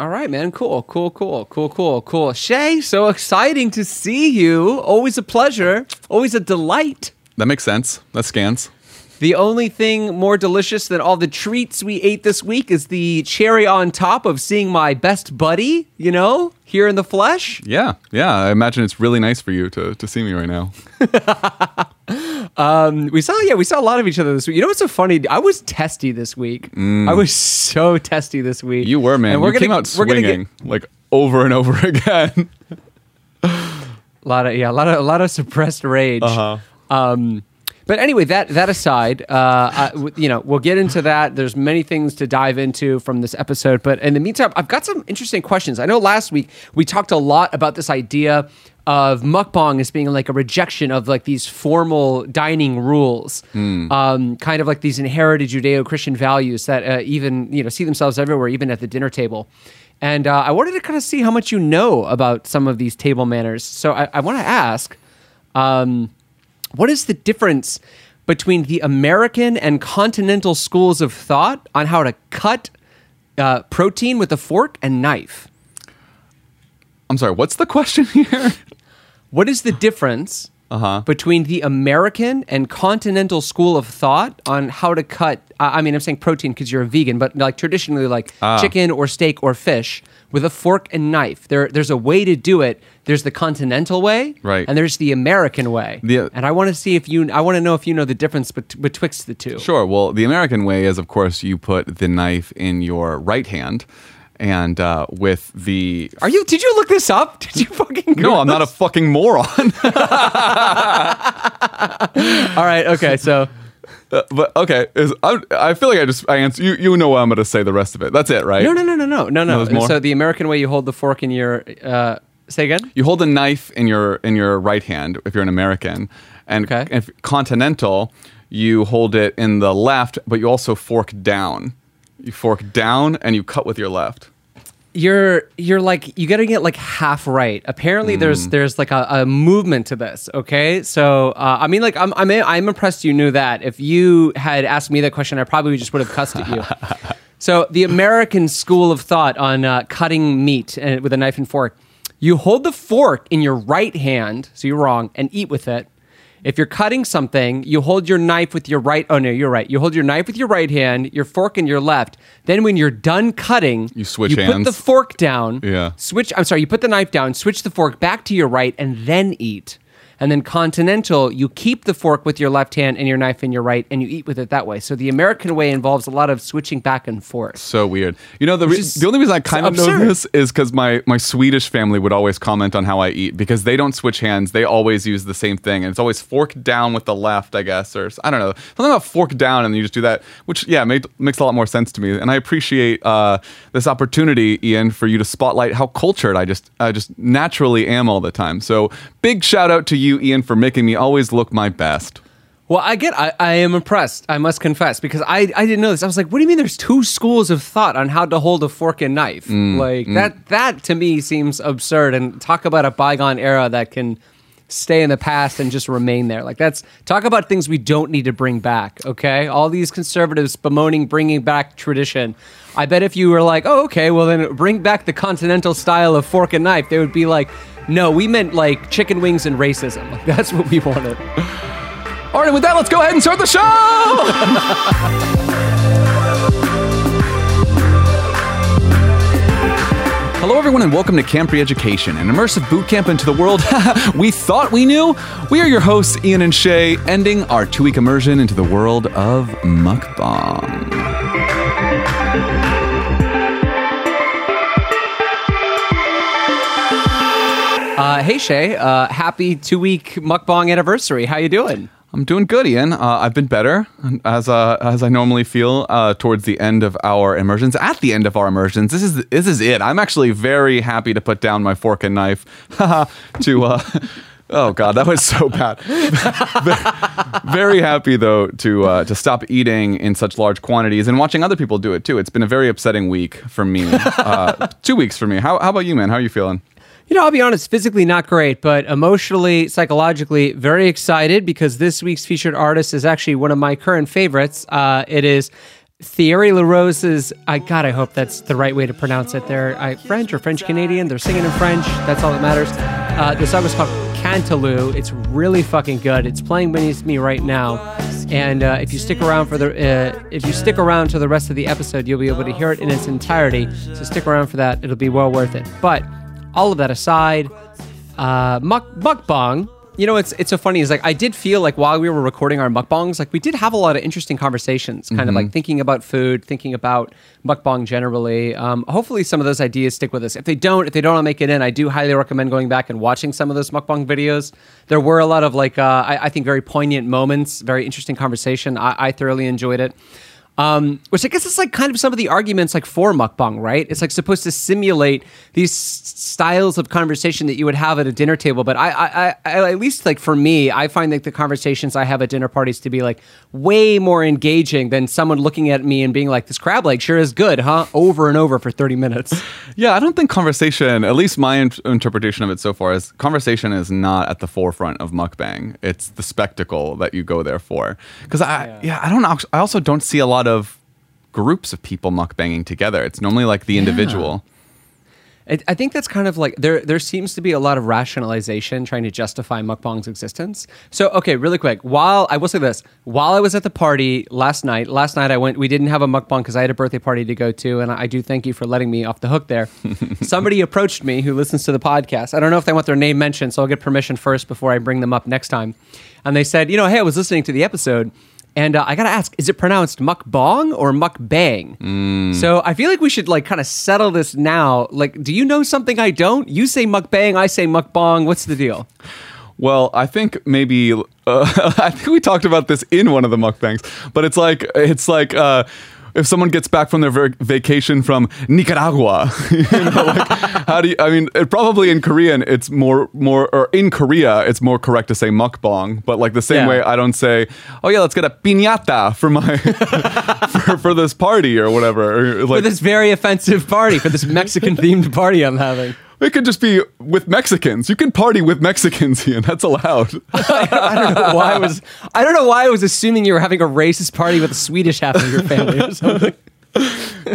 All right, man. Cool, cool, cool, cool, cool, cool. Shay, so exciting to see you. Always a pleasure. Always a delight. That makes sense. That scans. The only thing more delicious than all the treats we ate this week is the cherry on top of seeing my best buddy, you know, here in the flesh. Yeah, yeah. I imagine it's really nice for you to, to see me right now. We saw, yeah, we saw a lot of each other this week. You know what's so funny? I was testy this week. I was so testy this week. You were, man. And we're you gonna, came out we're get- swinging like over and over again. A lot of yeah, a lot of a lot of suppressed rage. Uh-huh. Um, but anyway, that that aside, uh, I, you know, we'll get into that. There's many things to dive into from this episode, but in the meantime, I've got some interesting questions. I know last week we talked a lot about this idea of mukbang as being like a rejection of like these formal dining rules, um, kind of like these inherited Judeo-Christian values that uh, even you know see themselves everywhere, even at the dinner table. And uh, I wanted to kind of see how much you know about some of these table manners. So I, I want to ask, um, what is the difference between the American and continental schools of thought on how to cut uh, protein with a fork and knife? I'm sorry, what's the question here? What is the difference Uh-huh. between the American and continental school of thought on how to cut? I I mean, I'm saying protein because you're a vegan, but like traditionally, like Ah. chicken or steak or fish with a fork and knife. There, there's a way to do it. There's the continental way, Right. And there's the American way. The- and I want to see if you, I want to know if you know the difference bet- betwixt the two. Sure. Well, the American way is, of course, you put the knife in your right hand, and uh, with the. Are you? Did you look this up? Did you fucking? No, I'm not a fucking moron. All right. Okay. So. Uh, but okay, is, I, I feel like I just I answer you. You know what I'm going to say the rest of it. That's it, right? No, no, no, no, no, no, no. more? So the American way, you hold the fork in your. Uh, say again. You hold a knife in your in your right hand if you're an American, and Okay. if continental, you hold it in the left, but you also fork down. You fork down and you cut with your left. You're you're like you gotta get like half right. Apparently Mm. there's there's like a, a movement to this okay? So uh, i mean like I'm, I'm i'm impressed you knew that. If you had asked me that question i probably just would have cussed at you. So the american school of thought on uh, cutting meat and with a knife and fork. You hold the fork in your right hand so you're wrong and eat with it if you're cutting something, you hold your knife with your right. Oh no, you're right. You hold your knife with your right hand, your fork in your left. Then when you're done cutting, You switch You put the fork down. Yeah. Switch. I'm sorry. You put the knife down. Switch the fork back to your right, and then eat. And then continental, you keep the fork with your left hand and your knife in your right, and you eat with it that way. So the American way involves a lot of switching back and forth. So weird. You know, the, re- is- the only reason I kind of it's know this is because my, my Swedish family would always comment on how I eat because they don't switch hands. They always use the same thing. And it's always fork down with the left, I guess, or I don't know. Something about fork down and you just do that, which, yeah, made, makes a lot more sense to me. And I appreciate uh, this opportunity, Ian, for you to spotlight how cultured I just, I just naturally am all the time. So big shout out to you, Ian, for making me always look my best. Well, I get, I, I am impressed, I must confess, because I, I didn't know this. I was like, what do you mean there's two schools of thought on how to hold a fork and knife? Mm, like, mm. that, that to me seems absurd. And talk about a bygone era that can stay in the past and just remain there. Like, that's, talk about things we don't need to bring back, okay? All these conservatives bemoaning bringing back tradition. I bet if you were like, oh, okay, well then bring back the continental style of fork and knife, they would be like, no, we meant like chicken wings and racism. Like, that's what we wanted. All right, with that, let's go ahead and start the show. Hello, everyone, and welcome to Camp Education, an immersive boot camp into the world we thought we knew. We are your hosts, Ian and Shay, ending our two week immersion into the world of mukbang. Uh, hey Shay, uh, happy two week mukbang anniversary. How you doing? I'm doing good, Ian. Uh, I've been better as uh, as I normally feel uh, towards the end of our immersions. At the end of our immersions, this is this is it. I'm actually very happy to put down my fork and knife to. Uh, oh God, that was so bad. very happy though to uh, to stop eating in such large quantities and watching other people do it too. It's been a very upsetting week for me. Uh, two weeks for me. How, how about you, man? How are you feeling? You know, I'll be honest, physically not great, but emotionally, psychologically, very excited because this week's featured artist is actually one of my current favorites. Uh, it is Thierry LaRose's, I God, I hope that's the right way to pronounce it. They're I, French or French Canadian. They're singing in French. That's all that matters. Uh, the song is called Cantalou. It's really fucking good. It's playing beneath me right now. And uh, if you stick around for the, uh, if you stick around to the rest of the episode, you'll be able to hear it in its entirety. So stick around for that. It'll be well worth it. But all of that aside, uh, muk- mukbang you know, it's it's so funny. Is like I did feel like while we were recording our mukbangs, like we did have a lot of interesting conversations, kind of like thinking about food, thinking about mukbang generally. Um, hopefully, some of those ideas stick with us. If they don't, if they don't make it in, I do highly recommend going back and watching some of those mukbang videos. There were a lot of like uh, I, I think very poignant moments, very interesting conversation. I, I thoroughly enjoyed it. Um, which I guess is like kind of some of the arguments like for mukbang, right? It's like supposed to simulate these s- styles of conversation that you would have at a dinner table. But I, I, I, at least like for me, I find like the conversations I have at dinner parties to be like way more engaging than someone looking at me and being like, "This crab leg sure is good, huh?" Over and over for thirty minutes. Yeah, I don't think conversation, at least my in- interpretation of it so far, is conversation is not at the forefront of mukbang. It's the spectacle that you go there for. Because I, yeah. I don't. I also don't see a lot of groups of people mukbanging together. It's normally like the individual. I, I think that's kind of like there. There seems to be a lot of rationalization trying to justify mukbang's existence. So, okay, really quick. While I will say this, while I was at the party last night, last night I went. We didn't have a mukbang because I had a birthday party to go to, and I do thank you for letting me off the hook there. Somebody approached me who listens to the podcast. I don't know if they want their name mentioned, so I'll get permission first before I bring them up next time. And they said, you know, hey, I was listening to the episode. And uh, I gotta ask, is it pronounced mukbang or mukbang? So I feel like we should like kind of settle this now. Like, do you know something I don't? You say mukbang, I say mukbang. What's the deal? Well, I think maybe uh, I think we talked about this in one of the mukbangs, but it's like it's like uh, if someone gets back from their ver- vacation from Nicaragua, you know, like, how do you? I mean, it, probably in Korean it's more more or in Korea it's more correct to say mukbang, but like the same Yeah. way I don't say, oh yeah, let's get a piñata for my for, for this party or whatever. Or, For this very offensive party, for this Mexican themed party I'm having. It could just be with Mexicans. You can party with Mexicans, Ian. That's allowed. I don't know why I was. I don't know why I was assuming you were having a racist party with the Swedish half of your family or something.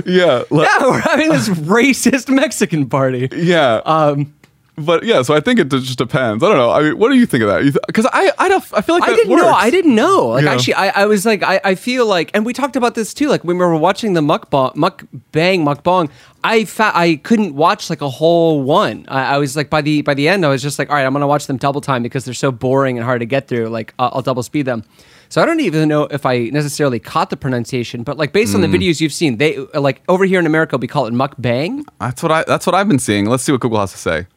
yeah. Yeah, we're having this racist Mexican party. Yeah. Um, but yeah, so I think it just depends. I don't know. I mean, what do you think of that? Because I, I don't, I feel like I didn't know. I didn't know. Like Yeah. actually, I, I was like, I, I feel like, and we talked about this too. Like when we were watching the mukbang, mukbang, mukbang, I fa- I couldn't watch like a whole one. I, I was like by the by the end, I was just like, all right, I'm gonna watch them double time because they're so boring and hard to get through. Like I'll, I'll double speed them. So I don't even know if I necessarily caught the pronunciation, but like based on Mm. the videos you've seen, they like over here in America we call it mukbang. That's what I. That's what I've been seeing. Let's see what Google has to say.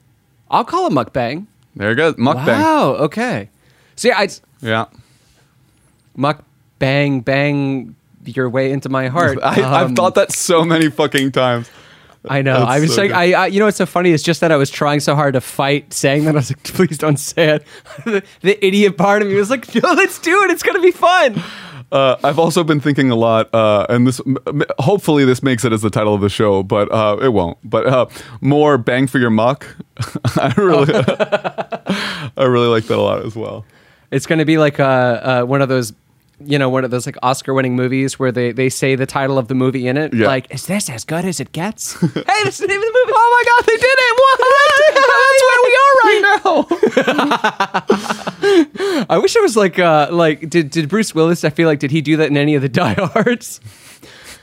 I'll call it mukbang. There you go. Mukbang. Wow. Okay. See, I Yeah. mukbang bang your way into my heart. I, I've Um, thought that so many fucking times. I know. That's I was so like. I, I, you know, what's so funny is just that I was trying so hard to fight saying that. I was like, please don't say it. the, the idiot part of me was like, no, let's do it. It's gonna be fun. Uh, I've also been thinking a lot, uh, and this m- hopefully this makes it as the title of the show, but uh, it won't. But uh, more bang for your muck. I really, I really like that a lot as well. It's gonna be like uh, uh, one of those, you know, one of those like Oscar-winning movies where they they say the title of the movie in it. Yeah. Like, is this as good as it gets? hey, that's the name of the movie. Oh my god, they did it! What? That's where we are right now. I wish it was like uh like did did Bruce Willis? I feel like did he do that in any of the Die Hards?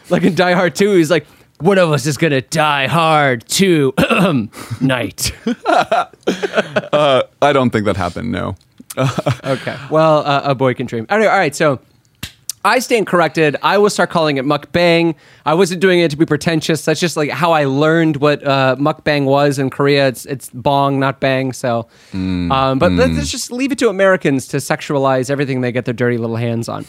like in Die Hard Two, he's like. One of us is gonna die hard tonight. Uh, I don't think that happened. No. Okay. Well, uh, a boy can dream. Anyway, all right. So I stand corrected. I will start calling it mukbang. I wasn't doing it to be pretentious. That's just like how I learned what uh, mukbang was in Korea. It's it's bong, not bang. So, um, but let's let's just leave it to Americans to sexualize everything they get their dirty little hands on.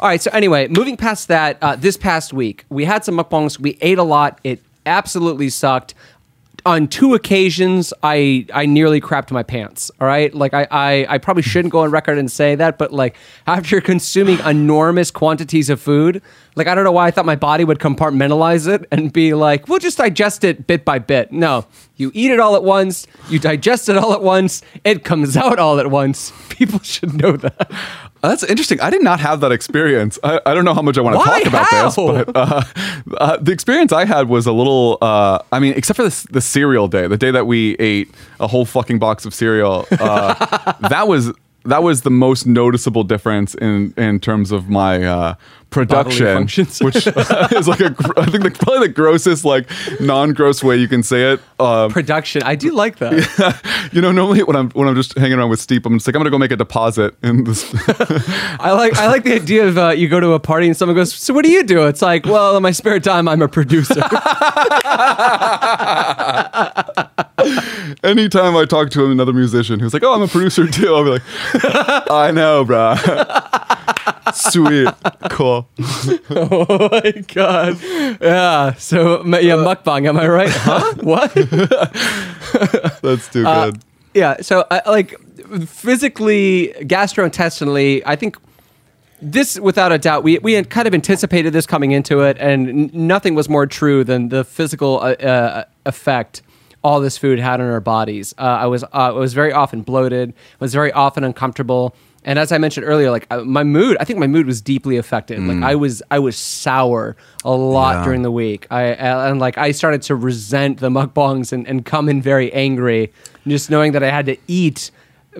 All right. So anyway, moving past that, uh, this past week we had some mukbangs. We ate a lot. It absolutely sucked on two occasions I I nearly crapped my pants. All right, like I, I I probably shouldn't go on record and say that, but like after consuming enormous quantities of food, like I don't know why I thought my body would compartmentalize it and be like, we'll just digest it bit by bit. No, you eat it all at once, you digest it all at once, it comes out all at once. People should know that. That's interesting. I did not have that experience. I, I don't know how much I want to Why? talk about How? this, but uh, uh, the experience I had was a little. Uh, I mean, except for the, the cereal day, the day that we ate a whole fucking box of cereal, uh, that was that was the most noticeable difference in in terms of my uh, production, which is like a, I think the, probably the grossest like non-gross way you can say it. Um, Production. I do like that. you know, normally when I'm when I'm just hanging around with Steep, I'm just like I'm gonna go make a deposit in this. I like I like the idea of uh, you go to a party and someone goes, "So what do you do?" It's like, well, in my spare time, I'm a producer. Anytime I talk to another musician who's like, "Oh, I'm a producer too," I'll be like, "I know, bro. Sweet, cool." oh my god! Yeah. So yeah, mukbang. Am I right? Huh? what? That's too Uh, good. yeah. So uh, like physically, gastrointestinally, I think this, without a doubt, we we had kind of anticipated this coming into it, and nothing was more true than the physical uh, uh, effect all this food had on our bodies. Uh, I was uh, I was very often bloated, was very often uncomfortable. And as I mentioned earlier, like uh, my mood, I think my mood was deeply affected. Like I was, I was sour a lot Yeah. during the week. I uh, and like I started to resent the mukbangs and, and come in very angry, just knowing that I had to eat,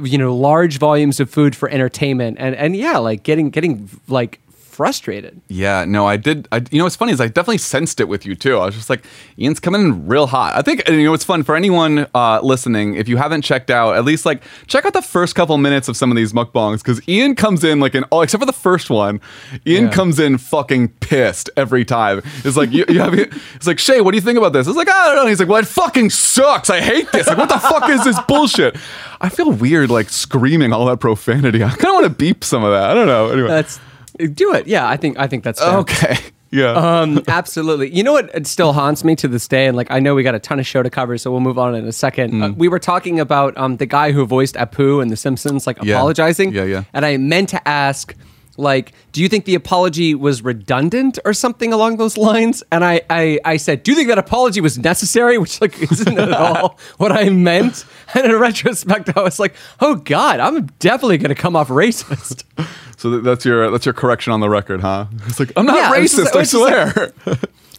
you know, large volumes of food for entertainment, and and yeah, like getting getting like frustrated. Yeah, no, I did. I, you know, what's funny is I definitely sensed it with you too. I was just like, Ian's coming in real hot. I think you know what's fun for anyone uh, listening. If you haven't checked out, at least like check out the first couple minutes of some of these mukbangs because Ian comes in like an all except for the first one. Ian Yeah. comes in fucking pissed every time. It's like you, you have it's like Shay, what do you think about this? It's like I don't know. He's like, well, it fucking sucks. I hate this. Like, what the fuck is this bullshit? I feel weird like screaming all that profanity. I kind of want to beep some of that. I don't know. Anyway. That's do it. Yeah, I think I think that's fair. Okay. Yeah. Um, absolutely. You know what? It still haunts me to this day, and like I know we got a ton of show to cover, so we'll move on in a second. Mm. Uh, we were talking about um, the guy who voiced Apu in The Simpsons, like Yeah. apologizing. Yeah, yeah. And I meant to ask, like, do you think the apology was redundant or something along those lines? And I, I, I said, do you think that apology was necessary? Which like isn't at all what I meant. And in retrospect, I was like, oh god, I'm definitely going to come off racist. So that's your that's your correction on the record, huh? It's like I'm not Yeah, racist. just- I swear.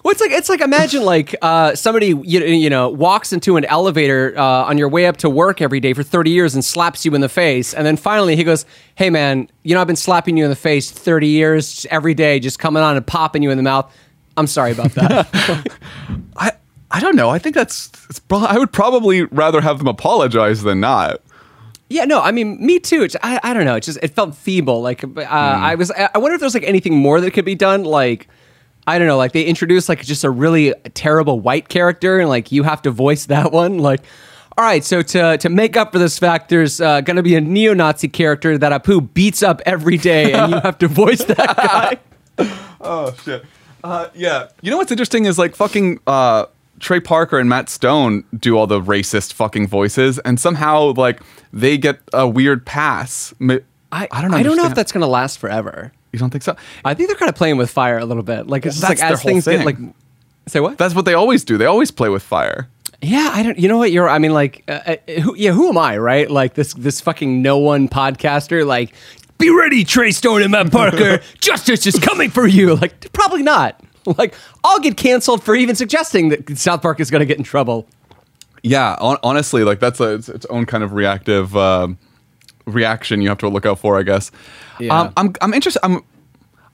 Well, it's like it's like imagine like uh, somebody you, you know walks into an elevator uh, on your way up to work every day for thirty years and slaps you in the face, and then finally he goes, "Hey man, you know I've been slapping you in the face thirty years every day, just coming on and popping you in the mouth. I'm sorry about that." I I don't know. I think that's pro- I would probably rather have them apologize than not. yeah, no, I mean me too. It's, I I don't know. It just it felt feeble. Like uh, I was. I wonder if there's like anything more that could be done. Like. I don't know, like they introduce like just a really terrible white character, and like you have to voice that one. Like, all right, so to to make up for this fact, there's uh, going to be a neo-Nazi character that Apu beats up every day, and you have to voice that guy. Oh shit. Uh, yeah. You know what's interesting is like fucking uh, Trey Parker and Matt Stone do all the racist fucking voices, and somehow like they get a weird pass. I, I don't know. I don't know if that's to last forever. You don't think so? I think they're kind of playing with fire a little bit. Like it's Well, just like as things get like. Say what? That's what they always do. They always play with fire. Yeah, I don't. You know what? You're. I mean, like, uh, uh, who, yeah. Who am I, right? Like this, this fucking no one podcaster. Like, be ready, Trey Stone and Matt Parker. Justice is coming for you. Like, probably not. Like, I'll get canceled for even suggesting that South Park is going to get in trouble. Yeah, hon- honestly, like that's a, its, its own kind of reactive um reaction you have to look out for, I guess. Yeah. Um, I'm I'm interested. I'm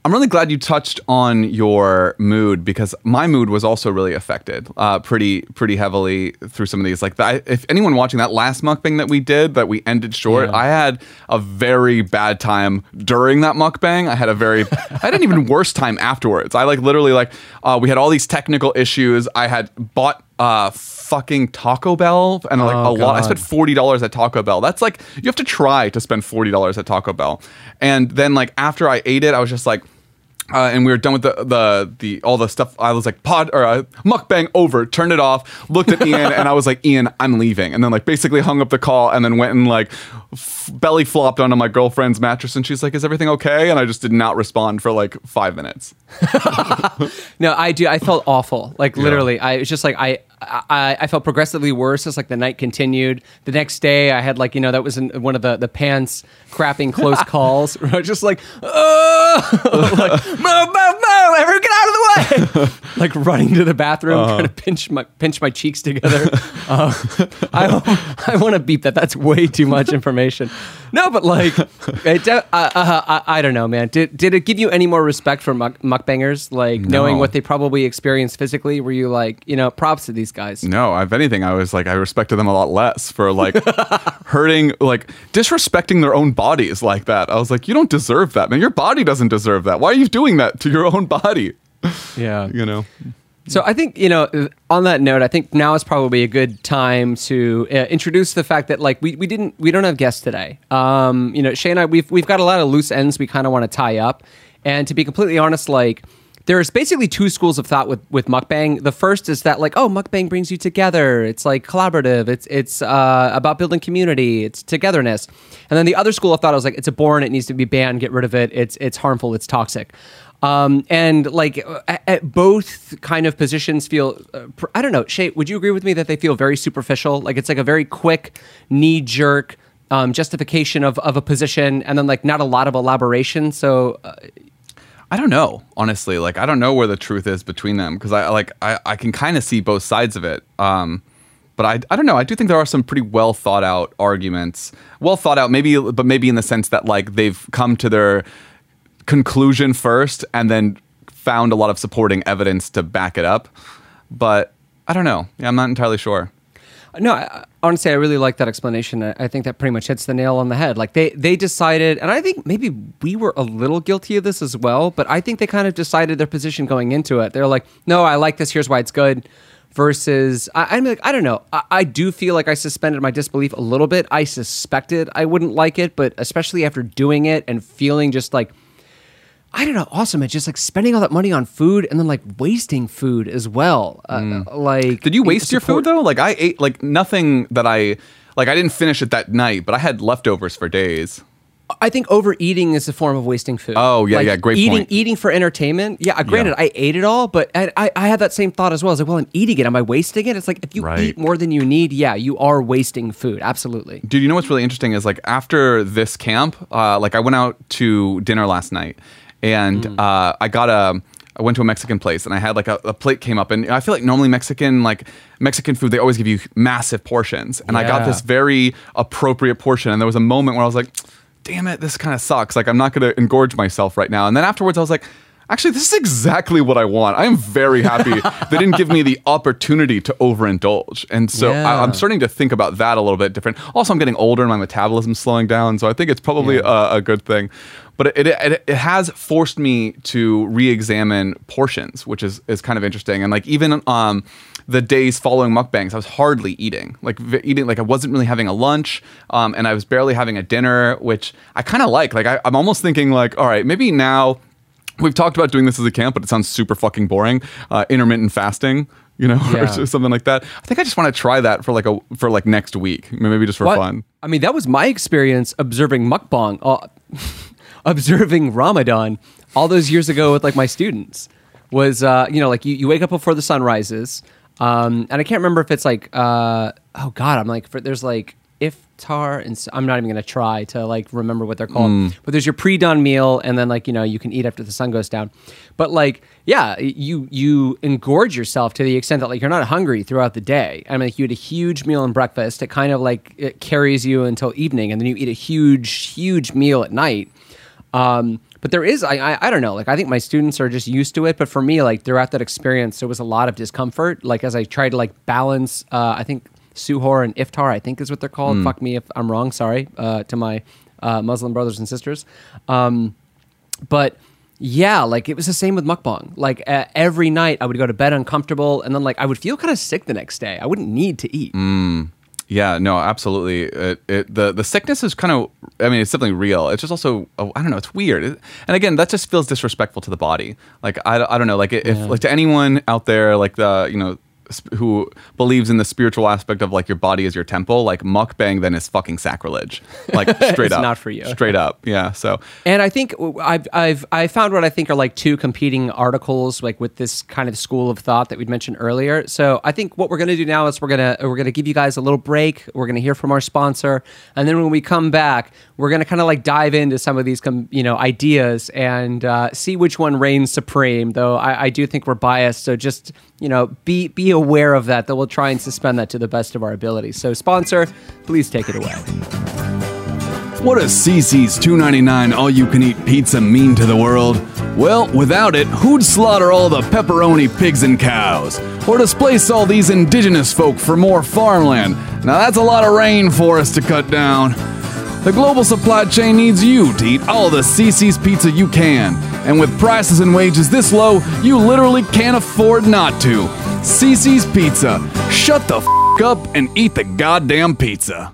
I'm really glad you touched on your mood because my mood was also really affected, uh, pretty pretty heavily through some of these. Like, that, if anyone watching that last mukbang that we did that we ended short, Yeah. I had a very bad time during that mukbang. I had a very, I had an even worse time afterwards. I like literally like uh, we had all these technical issues. I had bought uh fucking Taco Bell and like Oh, a lot. I spent forty dollars at Taco Bell. That's like you have to try to spend forty dollars at Taco Bell. And then like after I ate it, I was just like, uh, and we were done with the, the the all the stuff. I was like pod or uh, mukbang over. Turned it off. Looked at Ian and I was like, Ian, I'm leaving. And then like basically hung up the call and then went and like f- belly flopped onto my girlfriend's mattress and she's like, Is everything okay? And I just did not respond for like five minutes. No, I do. I felt awful. Like literally, I was just like I, I, I felt progressively worse as like the night continued. The next day, I had like you know that was in one of the the pants crapping close calls. Where I was just like, oh, like move, move, move, everyone get out of the way! like running to the bathroom, trying to pinch my pinch my cheeks together. Uh, I I want to beep that. That's way too much information. No, but like, it, de- uh, uh, I, I don't know, man. Did did it give you any more respect for muck, mukbangers? Like knowing what they probably experienced physically? Were you like, you know, props to these guys? No, if anything, I was like, I respected them a lot less for like hurting, like disrespecting their own bodies like that. I was like, you don't deserve that, man. Your body doesn't deserve that. Why are you doing that to your own body? Yeah. You know? So I think you know. On that note, I think now is probably a good time to uh, introduce the fact that like we, we didn't we don't have guests today. Um, you know, Shay and I we've we've got a lot of loose ends we kind of want to tie up, and to be completely honest, like. There's basically two schools of thought with, with mukbang. The first is that like, oh, mukbang brings you together. It's like collaborative. It's it's uh, about building community. It's togetherness. And then the other school of thought I was like, it's a boring. It needs to be banned. Get rid of it. It's it's harmful. It's toxic. Um, and like at, at both kind of positions feel, uh, pr- I don't know, Shay, would you agree with me that they feel very superficial? Like it's like a very quick, knee jerk um, justification of, of a position and then like not a lot of elaboration. So uh, I don't know, honestly. Like, I don't know where the truth is between them because I like I, I can kind of see both sides of it. Um, but I, I don't know. I do think there are some pretty well thought out arguments. Well thought out, maybe, but maybe in the sense that like they've come to their conclusion first and then found a lot of supporting evidence to back it up. But I don't know. Yeah, I'm not entirely sure. No, I, honestly, I really like that explanation. I, think that pretty much hits the nail on the head. Like they they decided, and I think maybe we were a little guilty of this as well. But I think they kind of decided their position going into it. They're like, no, I like this. Here's why it's good. Versus, I, I'm like, I don't know. I, I do feel like I suspended my disbelief a little bit. I suspected I wouldn't like it, but especially after doing it and feeling just like I don't know, awesome. It's just like spending all that money on food and then like wasting food as well. Uh, like, Mm. Did you waste your food though? Like I ate like nothing that I like. I didn't finish it that night, but I had leftovers for days. I think overeating is a form of wasting food. Oh, yeah, Like, yeah, great eating, point. Eating for entertainment. Yeah, granted, Yeah. I ate it all, but I, I, I had that same thought as well. I was like, well, I'm eating it. Am I wasting it? It's like if you Right. eat more than you need, yeah, you are wasting food. Absolutely. Dude, you know what's really interesting is like after this camp, uh, like I went out to dinner last night, and Mm. uh, I got a. I went to a Mexican place and I had like a, a plate came up and I feel like normally Mexican like Mexican food they always give you massive portions and I got this very appropriate portion and there was a moment where I was like, damn it, this kind of sucks. Like I'm not gonna engorge myself right now. And then afterwards I was like. Actually, this is exactly what I want. I am very happy they didn't give me the opportunity to overindulge. And so Yeah. I, I'm starting to think about that a little bit different. Also, I'm getting older and my metabolism's slowing down, so I think it's probably Yeah. a, a good thing. But it, it it has forced me to re-examine portions, which is is kind of interesting. And like even um the days following mukbangs, I was hardly eating, like v- eating, like I wasn't really having a lunch, um, and I was barely having a dinner, which I kind of like. Like I, I'm almost thinking like, all right, maybe now we've talked about doing this as a camp, but it sounds super fucking boring. Uh, intermittent fasting, you know, or something like that. I think I just want to try that for like a for like next week, maybe just for What- fun. I mean, that was my experience observing mukbang, uh, observing Ramadan all those years ago with like my students. Was uh, you know like you, you wake up before the sun rises, um, and I can't remember if it's like uh, oh god, I'm like for, there's like iftar and I'm not even gonna try to like remember what they're called. But there's your pre-dawn meal, and then like you know you can eat after the sun goes down. But like yeah, you you engorge yourself to the extent that like you're not hungry throughout the day. I mean, like you eat a huge meal and breakfast. It kind of like it carries you until evening, and then you eat a huge huge meal at night. Um, but there is, I, I, I don't know. Like, I think my students are just used to it. But for me, like throughout that experience, there was a lot of discomfort. Like as I tried to like balance, uh, I think suhoor and iftar, I think is what they're called. Fuck me if I'm wrong. Sorry uh, to my uh, Muslim brothers and sisters. Um, but yeah, like it was the same with mukbang. Like uh, every night, I would go to bed uncomfortable, and then like I would feel kind of sick the next day. I wouldn't need to eat. Yeah, no, absolutely. It, it, the the sickness is kind of. I mean, it's definitely real. It's just also. oh, I don't know. It's weird. It- and again, that just feels disrespectful to the body. Like I, I don't know. Like if like to anyone out there, like the you know who believes in the spiritual aspect of like your body is your temple, like mukbang then is fucking sacrilege. Like straight It's up, not for you. Straight up, yeah. So And I think I've I've I found what I think are like two competing articles, like with this kind of school of thought that we'd mentioned earlier. So I think what we're going to do now is we're gonna we're gonna give you guys a little break. We're gonna hear from our sponsor, and then when we come back, we're gonna kind of like dive into some of these com- you know ideas and uh, see which one reigns supreme. Though I, I do think we're biased, so just you know be be aware of that. That we'll try and suspend that to the best of our ability. So sponsor, please take it away. What does CiCi's $2.99 all you can eat pizza mean to the world? Well, without it, who'd slaughter all the pepperoni pigs and cows? Or displace all these indigenous folk for more farmland? Now that's a lot of rainforest to cut down. The global supply chain needs you to eat all the CiCi's pizza you can. And with prices and wages this low, you literally can't afford not to. CiCi's Pizza. Shut the f up and eat the goddamn pizza.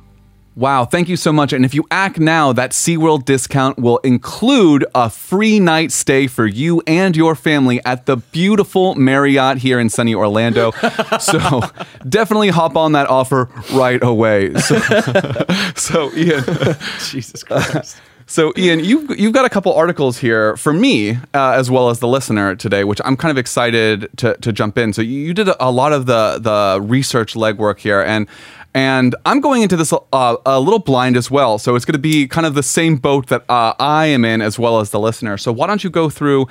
Wow, thank you so much. And if you act now, that SeaWorld discount will include a free night stay for you and your family at the beautiful Marriott here in sunny Orlando. so definitely hop on that offer right away. So, so Ian. Jesus Christ. So, Ian, you've you've got a couple articles here for me uh, as well as the listener today, which I'm kind of excited to to jump in. So, you, did a, a lot of the the research legwork here, and and I'm going into this uh, a little blind as well. So, it's going to be kind of the same boat that uh, I am in as well as the listener. So, why don't you go through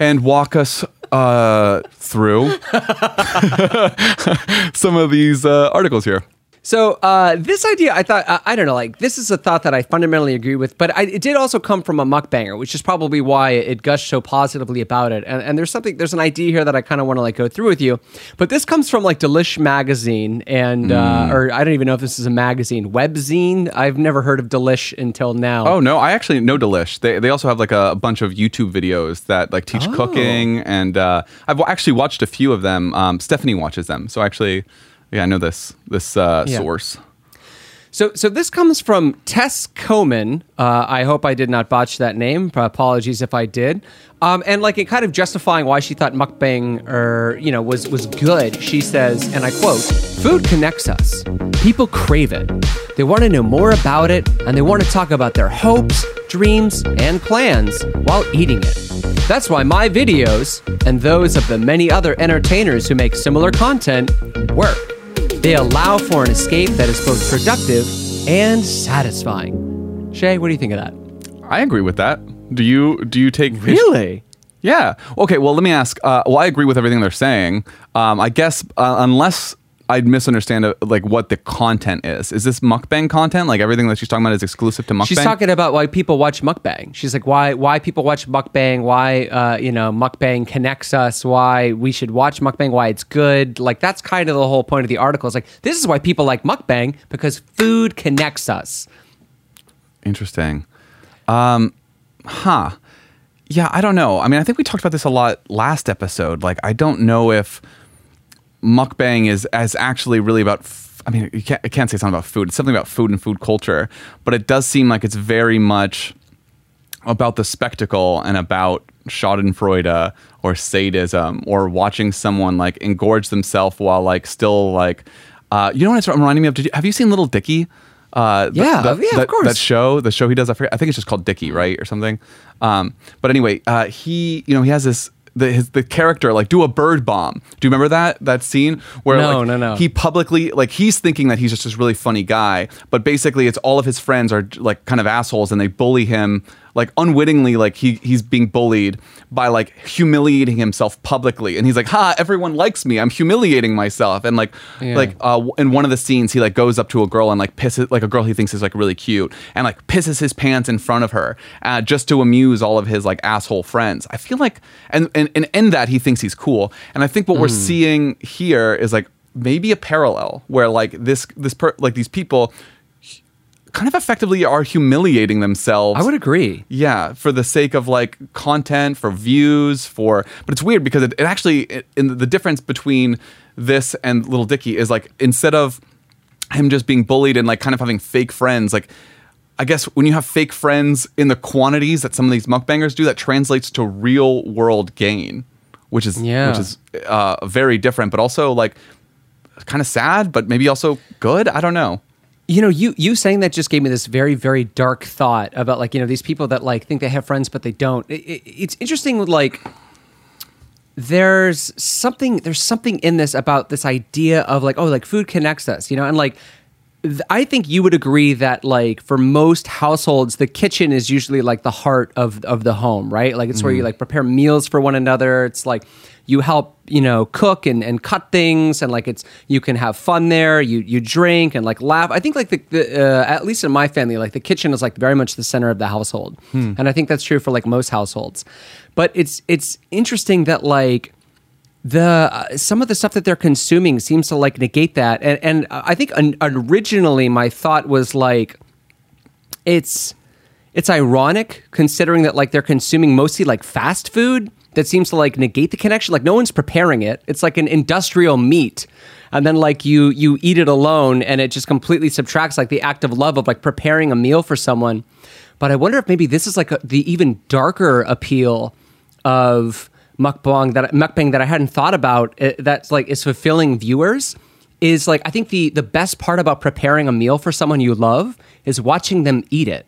and walk us uh, through some of these uh, articles here? So uh, this idea, I thought, I, I don't know, like this is a thought that I fundamentally agree with, but I, it did also come from a mukbanger, which is probably why it gushed so positively about it. And, and there's something, there's an idea here that I kind of want to like go through with you, but this comes from like Delish magazine, and uh, or I don't even know if this is a magazine, webzine. I've never heard of Delish until now. Oh no, I actually know Delish. They they also have like a, bunch of YouTube videos that like teach cooking, and uh, I've actually watched a few of them. Um, Stephanie watches them, so actually, yeah, I know this this uh, Yeah. source. So, so this comes from Tess Coman. Uh, I hope I did not botch that name. Apologies if I did. Um, and like in kind of justifying why she thought mukbang, or you know, was was good. She says, and I quote: "Food connects us. People crave it. They want to know more about it, and they want to talk about their hopes, dreams, and plans while eating it. That's why my videos and those of the many other entertainers who make similar content work." They allow for an escape that is both productive and satisfying. Shay, what do you think of that? I agree with that. Do you do you take Really? Yeah. Okay. Well, let me ask. Uh, well, I agree with everything they're saying. Um, I guess uh, unless I'd misunderstand uh, like what the content is. Is this mukbang content? Like everything that she's talking about is exclusive to mukbang? She's talking about why people watch mukbang. She's like, why why people watch mukbang? Why uh, you know mukbang connects us? Why we should watch mukbang? Why it's good? Like that's kind of the whole point of the article. It's like this is why people like mukbang because food connects us. Interesting. Um, huh. Yeah, I don't know. I mean, I think we talked about this a lot last episode. Like, I don't know if mukbang is as actually really about. F- I mean, you can't, I can't say something about food. It's something about food and food culture, but it does seem like it's very much about the spectacle and about Schadenfreude or sadism or watching someone like engorge themselves while like still like. Uh, you know what it's reminding me of? You, have you seen Little Dicky? Uh, the- Yeah, the- yeah, of that- course. That show, the show he does, I, forget, I think it's just called Dicky, right, or something. Um, but anyway, uh, he, you know, he has this. The, his, the character like do a bird bomb. Do you remember that that scene where No, like, no, no. he publicly like he's thinking that he's just this really funny guy, but basically it's all of his friends are like kind of assholes and they bully him like unwittingly like he he's being bullied by like humiliating himself publicly. And he's like ha everyone likes me. I'm humiliating myself. And like Yeah. like uh, in one of the scenes he like goes up to a girl and like pisses like a girl he thinks is like really cute and like pisses his pants in front of her uh, just to amuse all of his like asshole friends. I feel like and and, and in that he thinks he's cool. And I think what we're seeing here is like maybe a parallel where like this this per, like these people kind of effectively are humiliating themselves I would agree. yeah, for the sake of like content, for views, for but it's weird because it, it actually it, in the difference between this and Little Dicky is like instead of him just being bullied and like kind of having fake friends. Like, I guess when you have fake friends in the quantities that some of these mukbangers do, that translates to real world gain, which is Yeah. which is uh, very different, but also like kind of sad, but maybe also good. I don't know. You know, you you saying that just gave me this very very dark thought about like you know these people that like think they have friends but they don't. It, it, it's interesting like there's something there's something in this about this idea of like oh like food connects us you know? And like th- I think you would agree that like for most households the kitchen is usually like the heart of of the home right? Like it's where you mm-hmm. like prepare meals for one another. It's like you help you know cook and, and cut things and like it's you can have fun there you you drink and like laugh. I think like the, the uh, at least in my family like the kitchen is like very much the center of the household. And i think that's true for like most households. But it's it's interesting that like the uh, some of the stuff that they're consuming seems to like negate that. And and i think un- originally my thought was like it's it's ironic considering that like they're consuming mostly like fast food that seems to like negate the connection. Like no one's preparing it. It's like an industrial meat and then like you you eat it alone and it just completely subtracts like the act of love of like preparing a meal for someone. But i wonder if maybe this is like a, the even darker appeal of mukbang that mukbang that i hadn't thought about uh, that's like is fulfilling viewers is like i think the the best part about preparing a meal for someone you love is watching them eat it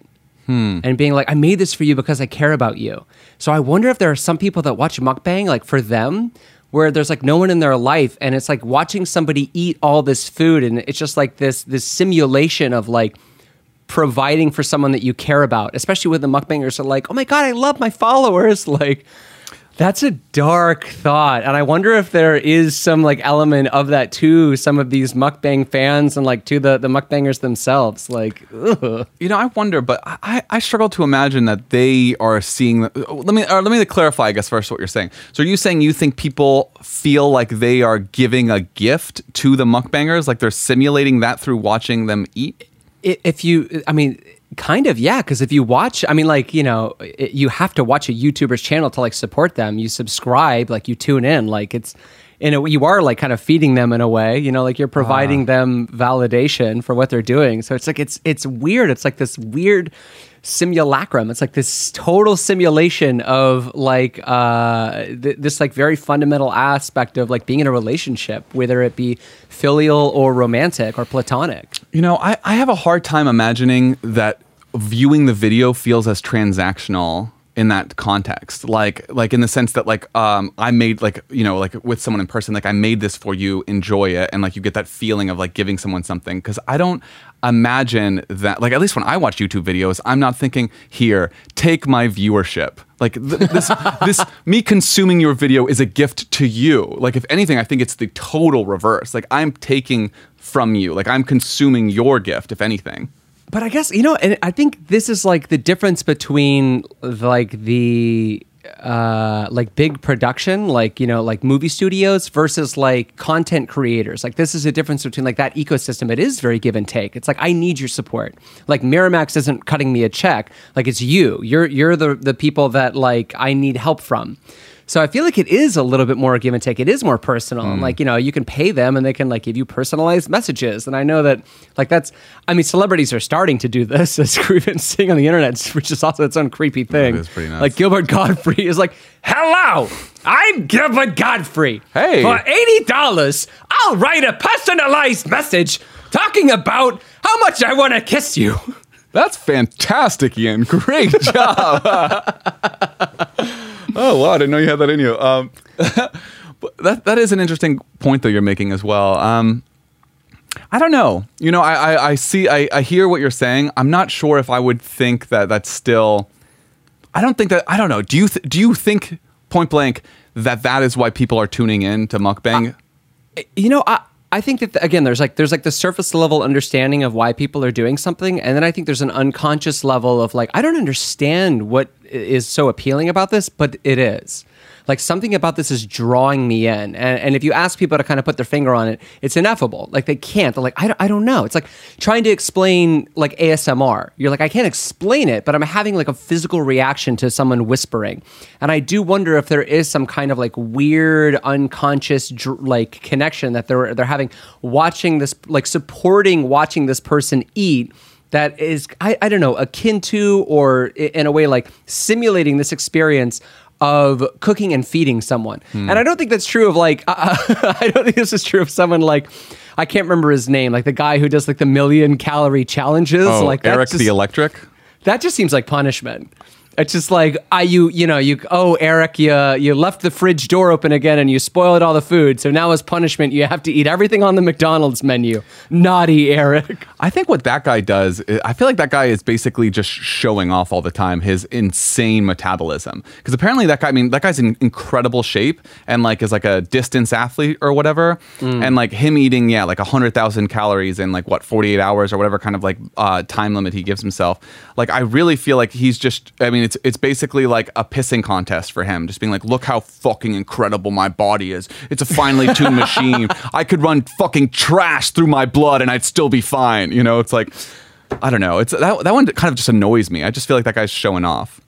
Hmm. and being like, I made this for you because I care about you. So I wonder if there are some people that watch mukbang, like for them, where there's like no one in their life, and it's like watching somebody eat all this food, and it's just like this this simulation of like providing for someone that you care about, especially with the mukbangers are like, oh my god, I love my followers, like. That's a dark thought, and I wonder if there is some like element of that to some of these mukbang fans and like to the the mukbangers themselves. Like, ugh. You know, I wonder, but I, I struggle to imagine that they are seeing. Let me uh, let me clarify, I guess, first what you're saying. So, are you saying you think people feel like they are giving a gift to the mukbangers, like they're simulating that through watching them eat? if you i mean kind of yeah because if you watch i mean like you know it, you have to watch a youtuber's channel to like support them. You subscribe like you tune in. Like it's in a you are like kind of feeding them in a way you know like you're providing ah. them validation for what they're doing. So it's like it's it's weird. It's like this weird simulacrum. It's like this total simulation of like uh th- this like very fundamental aspect of like being in a relationship whether it be filial or romantic or platonic. You know, I, I have a hard time imagining that viewing the video feels as transactional in that context. Like like in the sense that like um I made like you know like with someone in person like I made this for you, enjoy it and like you get that feeling of like giving someone something cuz I don't imagine that like at least when I watch YouTube videos, I'm not thinking here, take my viewership. Like th- this this me consuming your video is a gift to you. Like if anything, I think it's the total reverse. Like I'm taking from you. Like I'm consuming your gift, if anything. But I guess you know, and I think this is like the difference between like the uh like big production like you know like movie studios versus like content creators. Like this is a difference between like that ecosystem. It is very give and take. It's like i need your support. Like miramax isn't cutting me a check. Like it's you. You're you're the the people that like i need help from so I feel like it is a little bit more give and take. It is more personal. And hmm. like, you know, you can pay them and they can like give you personalized messages. And I know that like that's I mean, celebrities are starting to do this as we've been seeing on the internet, which is also its own creepy thing. is pretty nuts. Like Gilbert Gottfried is like, Hello, I'm Gilbert Gottfried. Hey. For eighty dollars, I'll write a personalized message talking about how much I want to kiss you. That's fantastic, Ian. Great job. oh wow, I didn't know you had that in you. Um, but that that is an interesting point though you're making as well. Um, I don't know. You know, I I, I see I, I hear what you're saying. I'm not sure if I would think that that's still. I don't think that I don't know. Do you th- do you think point blank that that is why people are tuning in to mukbang? you know i i think that again there's like there's like the surface level understanding of why people are doing something and then i think there's an unconscious level of like i don't understand what i- is so appealing about this but it is Like something about this is drawing me in. And, and if you ask people to kind of put their finger on it, it's ineffable. Like they can't. They're like, I don't, I don't know. It's like trying to explain like ASMR. You're like, I can't explain it, but I'm having like a physical reaction to someone whispering. And I do wonder if there is some kind of like weird unconscious dr- like connection that they're they're having watching this like supporting watching this person eat that is I, I don't know akin to or in a way like simulating this experience of cooking and feeding someone and i don't think that's true of like uh, i don't think this is true of someone like i can't remember his name like the guy who does like the million calorie challenges Oh, like Eric just- the Electric. that just seems like punishment. It's just like I you you know you oh Eric you you left the fridge door open again and you spoiled all the food so now as punishment you have to eat everything on the McDonald's menu. Naughty Eric. I think what that guy does, I feel like that guy is basically just showing off all the time his insane metabolism. Because apparently that guy, I mean, that guy's in incredible shape and like is like a distance athlete or whatever. And like him eating, yeah, like 100,000 calories in like what, 48 hours or whatever kind of like uh, time limit he gives himself. Like I really feel like he's just, I mean, it's, it's basically like a pissing contest for him. Just being like, look how fucking incredible my body is. It's a finely tuned machine. I could run fucking trash through my blood and I'd still be fine. You know, it's like, I don't know. It's that that one kind of just annoys me. I just feel like that guy's showing off.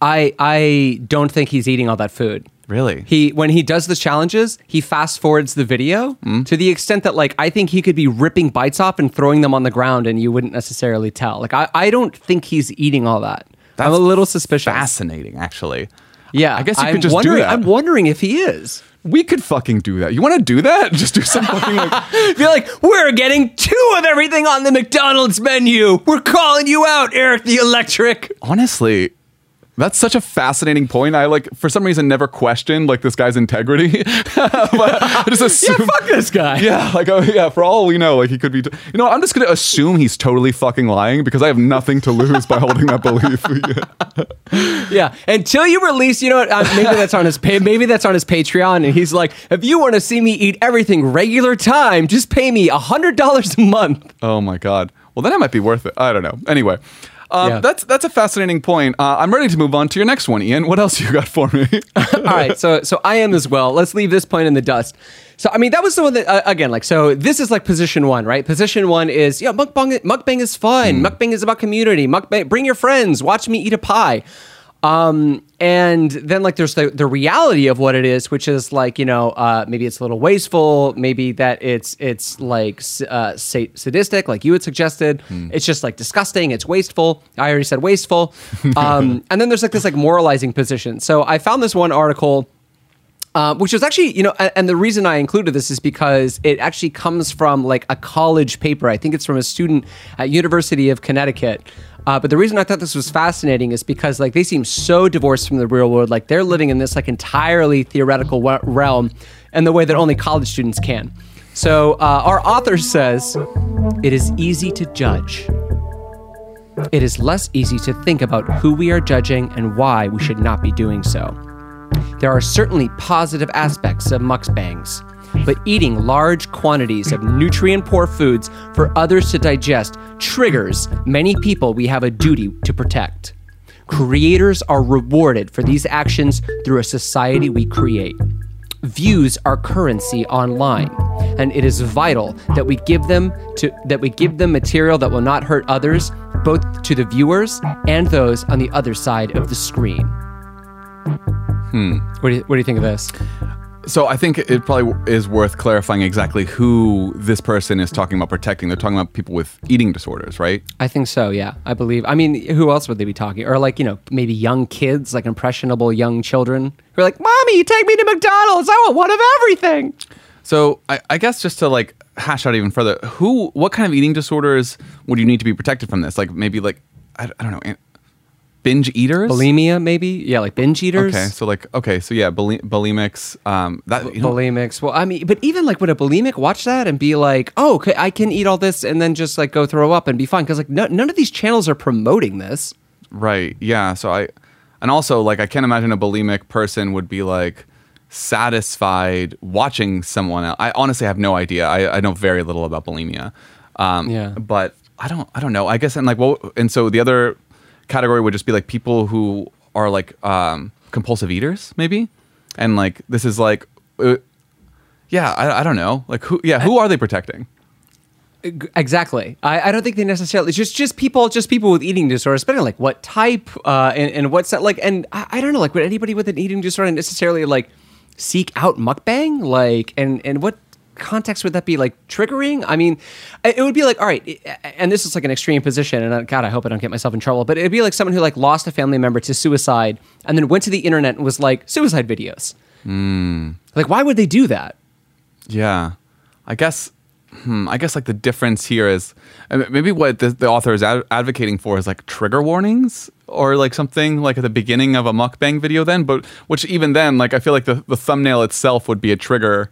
I I don't think he's eating all that food. Really? He when he does the challenges, he fast forwards the video Hmm? to the extent that like I think he could be ripping bites off and throwing them on the ground and you wouldn't necessarily tell. Like I, I don't think he's eating all that. I'm a little suspicious. Fascinating, actually. Yeah, I guess you I'm could just do wondering, that. I'm wondering if he is. We could fucking do that. You want to do that? Just do some fucking like. Be like, we're getting two of everything on the McDonald's menu. We're calling you out, Erik the Electric. Honestly, that's such a fascinating point. I like for some reason never questioned like this guy's integrity. but I just assume. Yeah, fuck this guy. Yeah, like oh yeah, for all we know, like he could be. T- you know, I'm just gonna assume he's totally fucking lying because I have nothing to lose by holding that belief. Yeah, until you release, you know what? Uh, maybe that's on his pay. Maybe that's on his Patreon, and he's like, if you want to see me eat everything regular time, just pay me a hundred dollars a month. Oh my god. Well, then it might be worth it. I don't know. Anyway, um, Yeah. that's that's a fascinating point. Uh, I'm ready to move on to your next one, Ian. What else you got for me? All right, so so I am as well. Let's leave this point in the dust. So I mean, that was the one that uh, again, like, so this is like position one, right? Position one is yeah, mukbang. Mukbang is fun. Mukbang is about community. Mukbang, bring your friends. Watch me eat a pie. Um, and then like there's the, the reality of what it is, which is like you know uh, maybe it's a little wasteful, maybe that it's it's like uh, sadistic, like you had suggested. It's just like disgusting. It's wasteful. I already said wasteful. Um, and then there's like this like moralizing position. So I found this one article. Uh, which was actually, you know, and, and the reason I included this is because it actually comes from like a college paper. I think it's from a student at University of Connecticut. Uh, but the reason I thought this was fascinating is because like they seem so divorced from the real world. Like they're living in this like entirely theoretical wa- realm, in the way that only college students can. So uh, our author says it is easy to judge. It is less easy to think about who we are judging and why we should not be doing so. There are certainly positive aspects of mukbangs, but eating large quantities of nutrient poor foods for others to digest triggers many people we have a duty to protect. Creators are rewarded for these actions through a society we create. Views are currency online, and it is vital that we give them to that we give them material that will not hurt others, both to the viewers and those on the other side of the screen. Hmm. What do you, what do you think of this? So I think it probably is worth clarifying exactly who this person is talking about protecting. They're talking about people with eating disorders, right? I think so. Yeah, I believe. I mean, who else would they be talking? Or like you know, maybe young kids, like impressionable young children who are like, "Mommy, take me to McDonald's. I want one of everything." So I, I guess just to like hash out even further, who, what kind of eating disorders would you need to be protected from this? Like maybe like I, I don't know, binge eaters. Bulimia, maybe. Yeah, like binge eaters. Okay, so like okay, so yeah, buli- bulimics. Um, that you know, bulimics. Well, I mean, but even like would a bulimic watch that and be like, "Oh, okay, I can eat all this and then just like go throw up and be fine"? Because like no, none of these channels are promoting this. Right. Yeah. So I, and also like I can't imagine a bulimic person would be like satisfied watching someone else. I honestly have no idea. I, I know very little about bulimia. Um, Yeah. But I don't. I don't know. I guess and like well, and so the other category would just be like people who are like um, compulsive eaters, maybe. and like this is like, uh, yeah, I, I don't know, like who, yeah, who are they protecting? Exactly. I, I don't think they necessarily just just people just people with eating disorders, on like what type uh, and, and what's that like. And I, I don't know, like would anybody with an eating disorder necessarily like seek out mukbang? Like and and what context would that be like triggering? I mean, it would be like all right, and this is like an extreme position, and uh, God, I hope I don't get myself in trouble. But it'd be like someone who like lost a family member to suicide, and then went to the internet and was like suicide videos. Like, why would they do that? Yeah, I guess. Hmm, I guess like the difference here is uh, maybe what the, the author is ad- advocating for is like trigger warnings or like something like at the beginning of a mukbang video. Then, but which even then, like I feel like the, the thumbnail itself would be a trigger.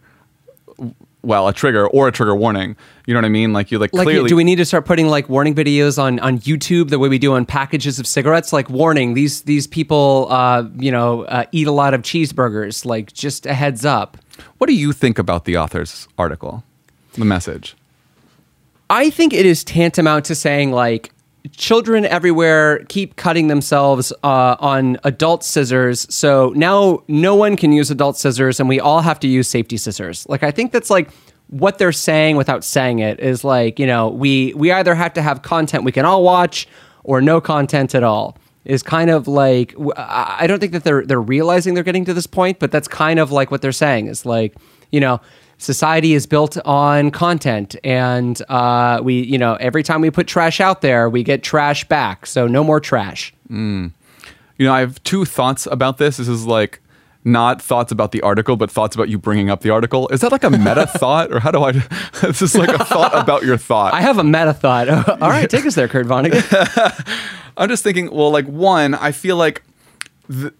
Well, a trigger or a trigger warning. You know what I mean? Like you like, Like, clearly. do we need to start putting like warning videos on on YouTube the way we do on packages of cigarettes? Like, warning these these people, uh, you know, uh, eat a lot of cheeseburgers. Like, just a heads up. what do you think about the author's article? The message. I think it is tantamount to saying like children everywhere keep cutting themselves uh, on adult scissors. So now no one can use adult scissors, and we all have to use safety scissors. Like I think that's like what they're saying without saying it is like you know we we either have to have content we can all watch or no content at all. Is kind of like I don't think that they're they're realizing they're getting to this point, but that's kind of like what they're saying is like you know society is built on content and uh, we you know every time we put trash out there we get trash back so no more trash You know, I have two thoughts about this. This is like not thoughts about the article, but thoughts about you bringing up the article. Is that like a meta thought, or how do I? This is like a thought about your thought. i have a meta thought all right take us there kurt vonnegut I'm just thinking, well, like one, I feel like th-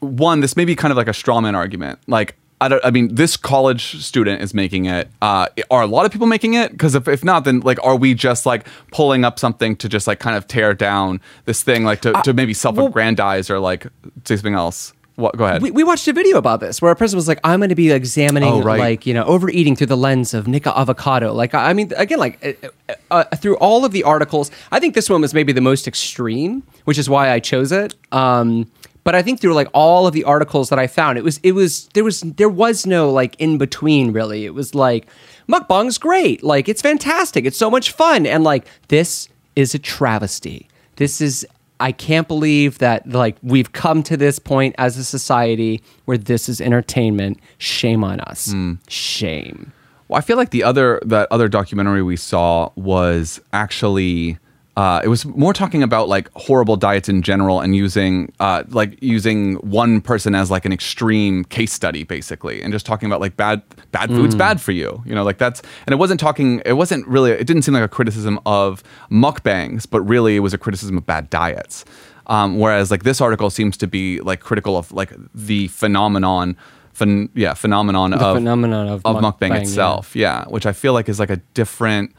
one, this may be kind of like a straw man argument. Like, I don't, I mean, this college student is making it. Uh, are a lot of people making it? Because if, if not, then like, are we just like pulling up something to just like kind of tear down this thing, like to, to maybe self-aggrandize or like say something else? What? Go ahead. we, we watched a video about this where a person was like i'm going to be examining Oh, right. like you know overeating through the lens of Nikocado Avocado like i I mean again like uh, uh, through all of the articles i think this one was maybe the most extreme which is why i chose it um but I think through like all of the articles that I found, it was it was there was there was no like in between really. It was like mukbang's great, like it's fantastic, it's so much fun, and like this is a travesty. This is I can't believe that like we've come to this point as a society where this is entertainment. Shame on us. Hmm. Shame. Well, I feel like the other that other documentary we saw was actually uh, it was more talking about like horrible diets in general and using uh, like using one person as like an extreme case study basically and just talking about like bad bad food's bad for you you know like that's and it wasn't talking it wasn't really it didn't seem like a criticism of mukbangs but really it was a criticism of bad diets um, whereas like this article seems to be like critical of like the phenomenon phen- yeah phenomenon The of phenomenon of of mukbang, mukbang, yeah. itself. Yeah. which I feel like is like a different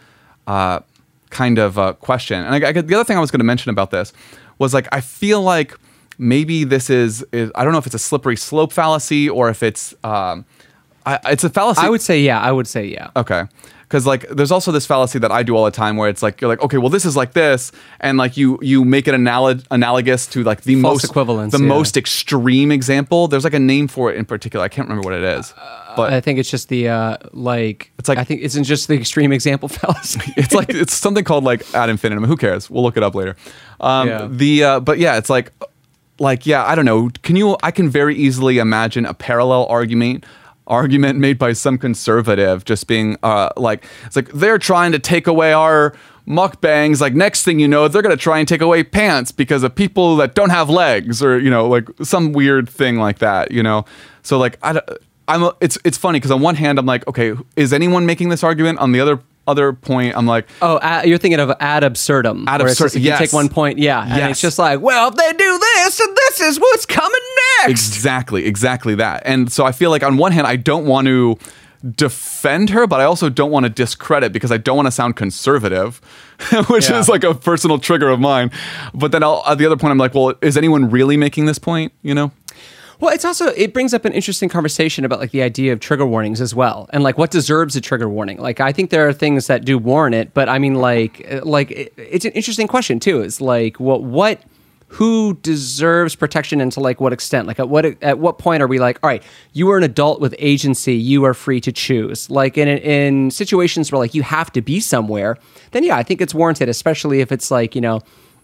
uh, kind of uh, question. And I, I, the other thing I was going to mention about this was like I feel like maybe this is, is I don't know if it's a slippery slope fallacy or if it's um, I, it's a fallacy. I would say yeah. I would say yeah. Okay. Because like, there's also this fallacy that I do all the time, where it's like you're like, okay, well, this is like this, and like you you make it analog- analogous to like the False most equivalence, the yeah. most extreme example. There's like a name for it in particular. I can't remember what it is, but I think it's just the uh, like. It's like- I think it's just the extreme example fallacy. it's like it's something called like ad infinitum. Who cares? We'll look it up later. Um, Yeah. The uh, but yeah, it's like like yeah, I don't know. Can you? I can very easily imagine a parallel argument argument made by some conservative just being uh, like it's like they're trying to take away our mukbangs. Like next thing you know they're going to try and take away pants because of people that don't have legs or you know like some weird thing like that you know? So like I I'm it's it's funny because on one hand I'm like okay is anyone making this argument? On the other other point I'm like Oh, uh, you're thinking of ad absurdum. Ad absurdum. it's just if yes. You take one point, yeah, and it's just like, well, if they do this, and this is what's coming next. Exactly, exactly that. And so I feel like on one hand, I don't want to defend her, but I also don't want to discredit because I don't want to sound conservative, which Yeah. is like a personal trigger of mine. But then I'll, at the other point, I'm like, well, is anyone really making this point? You know? Well, it's also it brings up an interesting conversation about like the idea of trigger warnings as well, and like what deserves a trigger warning. Like I think there are things that do warrant it, but I mean like uh, like it, it's an interesting question too. Is like what what who deserves protection and to like what extent? Like at what at what point are we like, all right, you are an adult with agency, you are free to choose. Like in in situations where like you have to be somewhere, then yeah, I think it's warranted, especially if it's like you know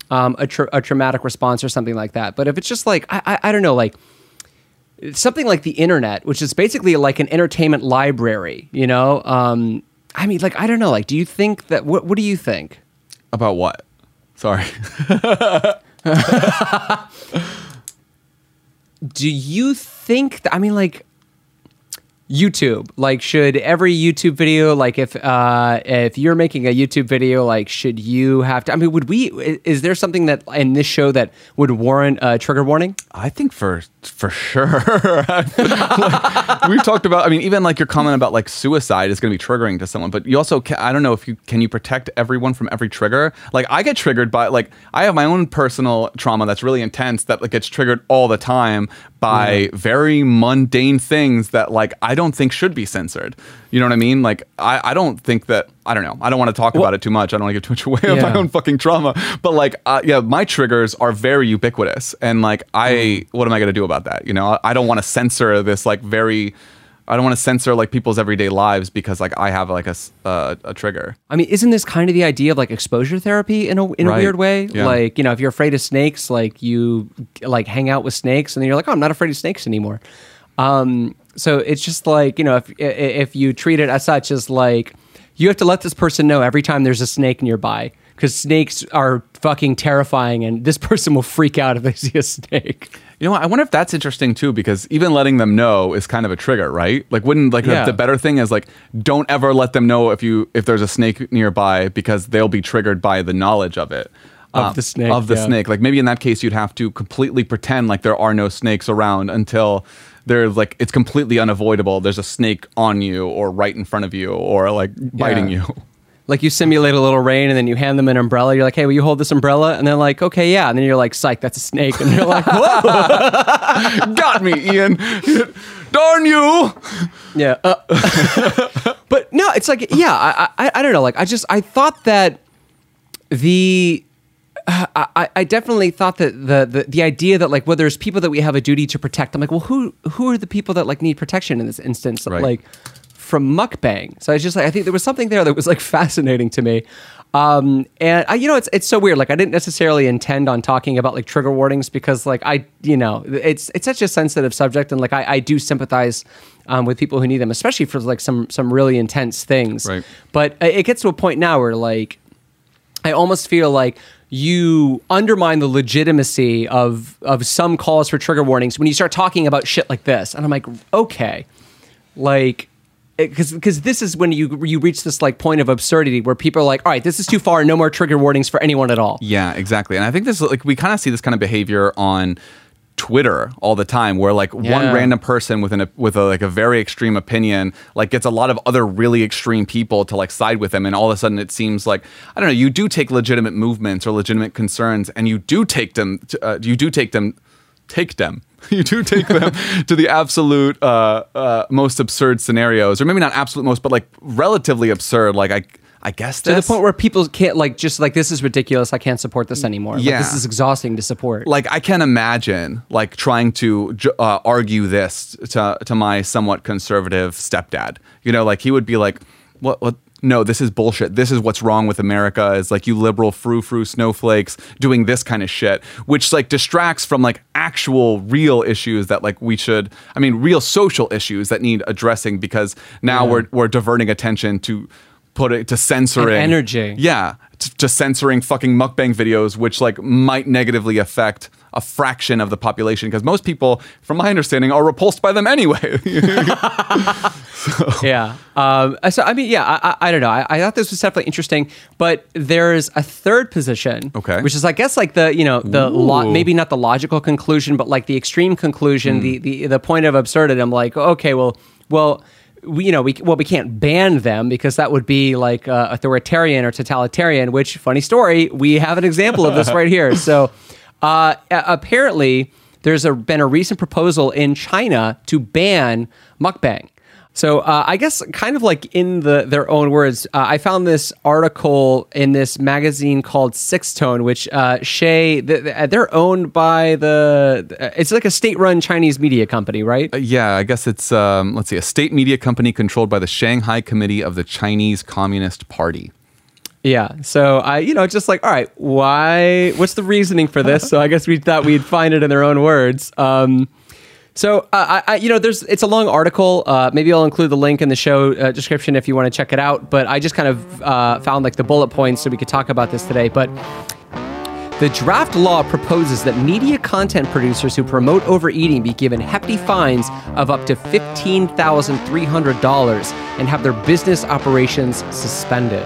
um, a, tra- a traumatic response or something like that. But if it's just like I, I, I don't know, like something like the internet, which is basically like an entertainment library, you know. Um, I mean, like I don't know, like do you think that what what do you think? About what? Sorry. do you think that, I mean like YouTube like should every YouTube video like if uh if you're making a YouTube video like should you have to I mean would we is there something that in this show that would warrant a trigger warning? I think for for sure. like, we've talked about. I mean, even like your comment about like suicide is going to be triggering to someone, but you also ca- I don't know if you can you protect everyone from every trigger. Like I get triggered by like I have my own personal trauma that's really intense that like gets triggered all the time by very mundane things that like I don't think should be censored. You know what I mean? Like I, I don't think that I don't know. I don't want to talk about it too much. I don't want to give too much away of my own fucking trauma. But like uh, yeah, my triggers are very ubiquitous and like I Mm. what am I going to do about that? You know, I, don't want to censor this like very I don't want to censor like people's everyday lives because like I have like a uh, a trigger. I mean, isn't this kind of the idea of like exposure therapy in a in a weird way? Yeah. Like, you know, if you're afraid of snakes, like you like hang out with snakes, and then you're like, oh, I'm not afraid of snakes anymore. Um, so it's just like you know, if if you treat it as such as like you have to let this person know every time there's a snake nearby because snakes are fucking terrifying, and this person will freak out if they see a snake. You know what? I wonder if that's interesting too, because even letting them know is kind of a trigger, right? Like, wouldn't like the- the, better thing is like, don't ever let them know if you if there's a snake nearby because they'll be triggered by the knowledge of it. Of Um, the snake, of the yeah. snake. Like maybe in that case, you'd have to completely pretend like there are no snakes around until there's like it's completely unavoidable. There's a snake on you or right in front of you or like biting Yeah. you. Like you simulate a little rain, and then you hand them an umbrella. You're like, "Hey, will you hold this umbrella?" And they're like, "Okay, yeah." And then you're like, "Psych, that's a snake." And they're like, "Whoa." Got me, Ian. Darn you! Yeah. uh, but no, it's like, yeah, I, I, I don't know. Like, I just, I thought that the, uh, I, I definitely thought that the, the the idea that like, well, there's people that we have a duty to protect. I'm like, well, who who are the people that like need protection in this instance? Right. Like from mukbang. So I was just like, I think there was something there that was like fascinating to me. Um, and I, you know, it's it's so weird. Like I didn't necessarily intend on talking about like trigger warnings because like I, you know, it's it's such a sensitive subject, and like I, I do sympathize um, with people who need them, especially for like some some really intense things. Right. But it gets to a point now where like I almost feel like you undermine the legitimacy of of some calls for trigger warnings when you start talking about shit like this. And I'm like, okay, like because because this is when you you reach this like point of absurdity where people are like, all right, this is too far. No more trigger warnings for anyone at all. Yeah, exactly. And I think this like we kind of see this kind of behavior on Twitter all the time, where like one random person with an with a like a very extreme opinion like gets a lot of other really extreme people to like side with them, and all of a sudden it seems like I don't know. You do take legitimate movements or legitimate concerns, and you do take them. To, uh, you do take them. Take them. You do take them to the absolute uh, uh, most absurd scenarios, or maybe not absolute most, but like relatively absurd. Like I, I guess To the point where people can't like just like this is ridiculous. I can't support this anymore. Like, Yeah. this is exhausting to support. like I can't imagine like trying to uh, argue this to to my somewhat conservative stepdad. You know, like he would be like, "What? What? No, this is bullshit. This is what's wrong with America. Is like you liberal frou frou snowflakes doing this kind of shit, which like distracts from like actual real issues that like we should. I mean, real social issues that need addressing because now Yeah. we're we're diverting attention to put it to censoring And energy. yeah, t- to censoring fucking mukbang videos, which like might negatively affect a fraction of the population because most people, from my understanding, are repulsed by them anyway. yeah. Um, so I mean, yeah, I, I, I don't know. I, I thought this was definitely interesting, but there's a third position, Okay. which is, I guess, like the you know the lo- maybe not the logical conclusion, but like the extreme conclusion, the the the point of absurdity. I'm like, okay, well, well. We, you know, we well, we can't ban them because that would be like uh, authoritarian or totalitarian. Which, funny story, we have an example of this right here. So, uh, apparently, there's a, been a recent proposal in China to ban mukbang. So uh, I guess kind of like in the their own words, uh, I found this article in this magazine called Sixth Tone, which uh, Shay th- th- they're owned by the. It's like a state-run Chinese media company, right? Uh, yeah, I guess it's um, let's see, a state media company controlled by the Shanghai Committee of the Chinese Communist Party. Yeah. So I, you know, just like, all right, why? What's the reasoning for this? So I guess we thought we'd find it in their own words. Um, so uh, I, you know, there's it's a long article. Uh, maybe I'll include the link in the show uh, description if you want to check it out. But I just kind of uh, found like the bullet points so we could talk about this today. But the draft law proposes that media content producers who promote overeating be given hefty fines of up to $15,300 and have their business operations suspended.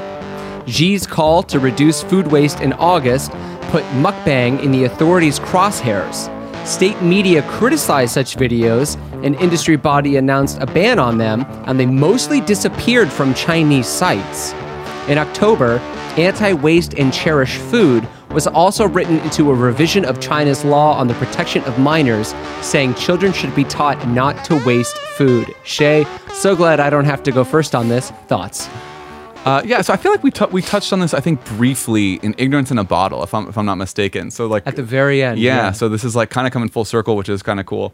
Xi's call to reduce food waste in August put mukbang in the authorities' crosshairs. State media criticized such videos, an industry body announced a ban on them, and they mostly disappeared from Chinese sites. In October, Anti Waste and Cherish Food was also written into a revision of China's law on the protection of minors, saying children should be taught not to waste food. Shay, so glad I don't have to go first on this. Thoughts? Uh, yeah, so I feel like we t- we touched on this, I think, briefly in "Ignorance in a Bottle," if I'm if I'm not mistaken. So like At the very end. yeah, so this is like kind of coming full circle, which is kind of cool.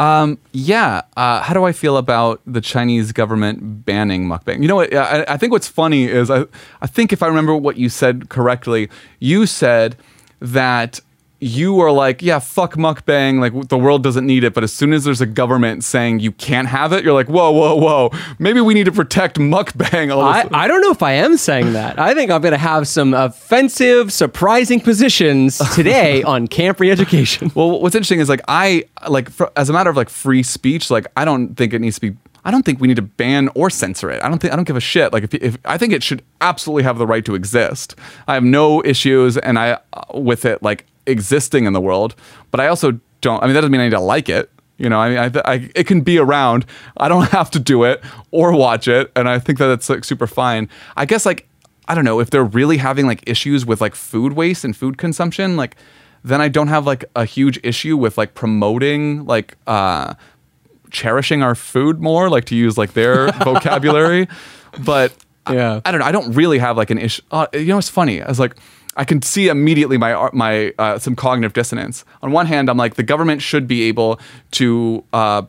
Um, yeah, uh, how do I feel about the Chinese government banning mukbang? You know what? I, I think what's funny is I I think if I remember what you said correctly, you said that you are like, yeah, fuck mukbang, like the world doesn't need it. But as soon as there's a government saying you can't have it, you're like, whoa, whoa, whoa, maybe we need to protect mukbang. All I, I don't know if I am saying that. I think I'm going to have some offensive, surprising positions today on Camp Re-Education. Well, what's interesting is like I like for, as a matter of like free speech, like I don't think it needs to be. I don't think we need to ban or censor it. I don't think I don't give a shit. Like if, if I think it should absolutely have the right to exist. I have no issues and I uh, with it like existing in the world. But I also don't. I mean that doesn't mean I need to like it. You know, I mean, I, I, it can be around. I don't have to do it or watch it, and I think that it's like super fine. I guess like I don't know if they're really having like issues with like food waste and food consumption, like then I don't have like a huge issue with like promoting like uh cherishing our food more, like to use like their vocabulary. But I- Yeah. I, don't know. I don't really have like an issue. Uh, you know, it's funny. I was like, I can see immediately my my uh, some cognitive dissonance. On one hand, I'm like the government should be able to. Uh,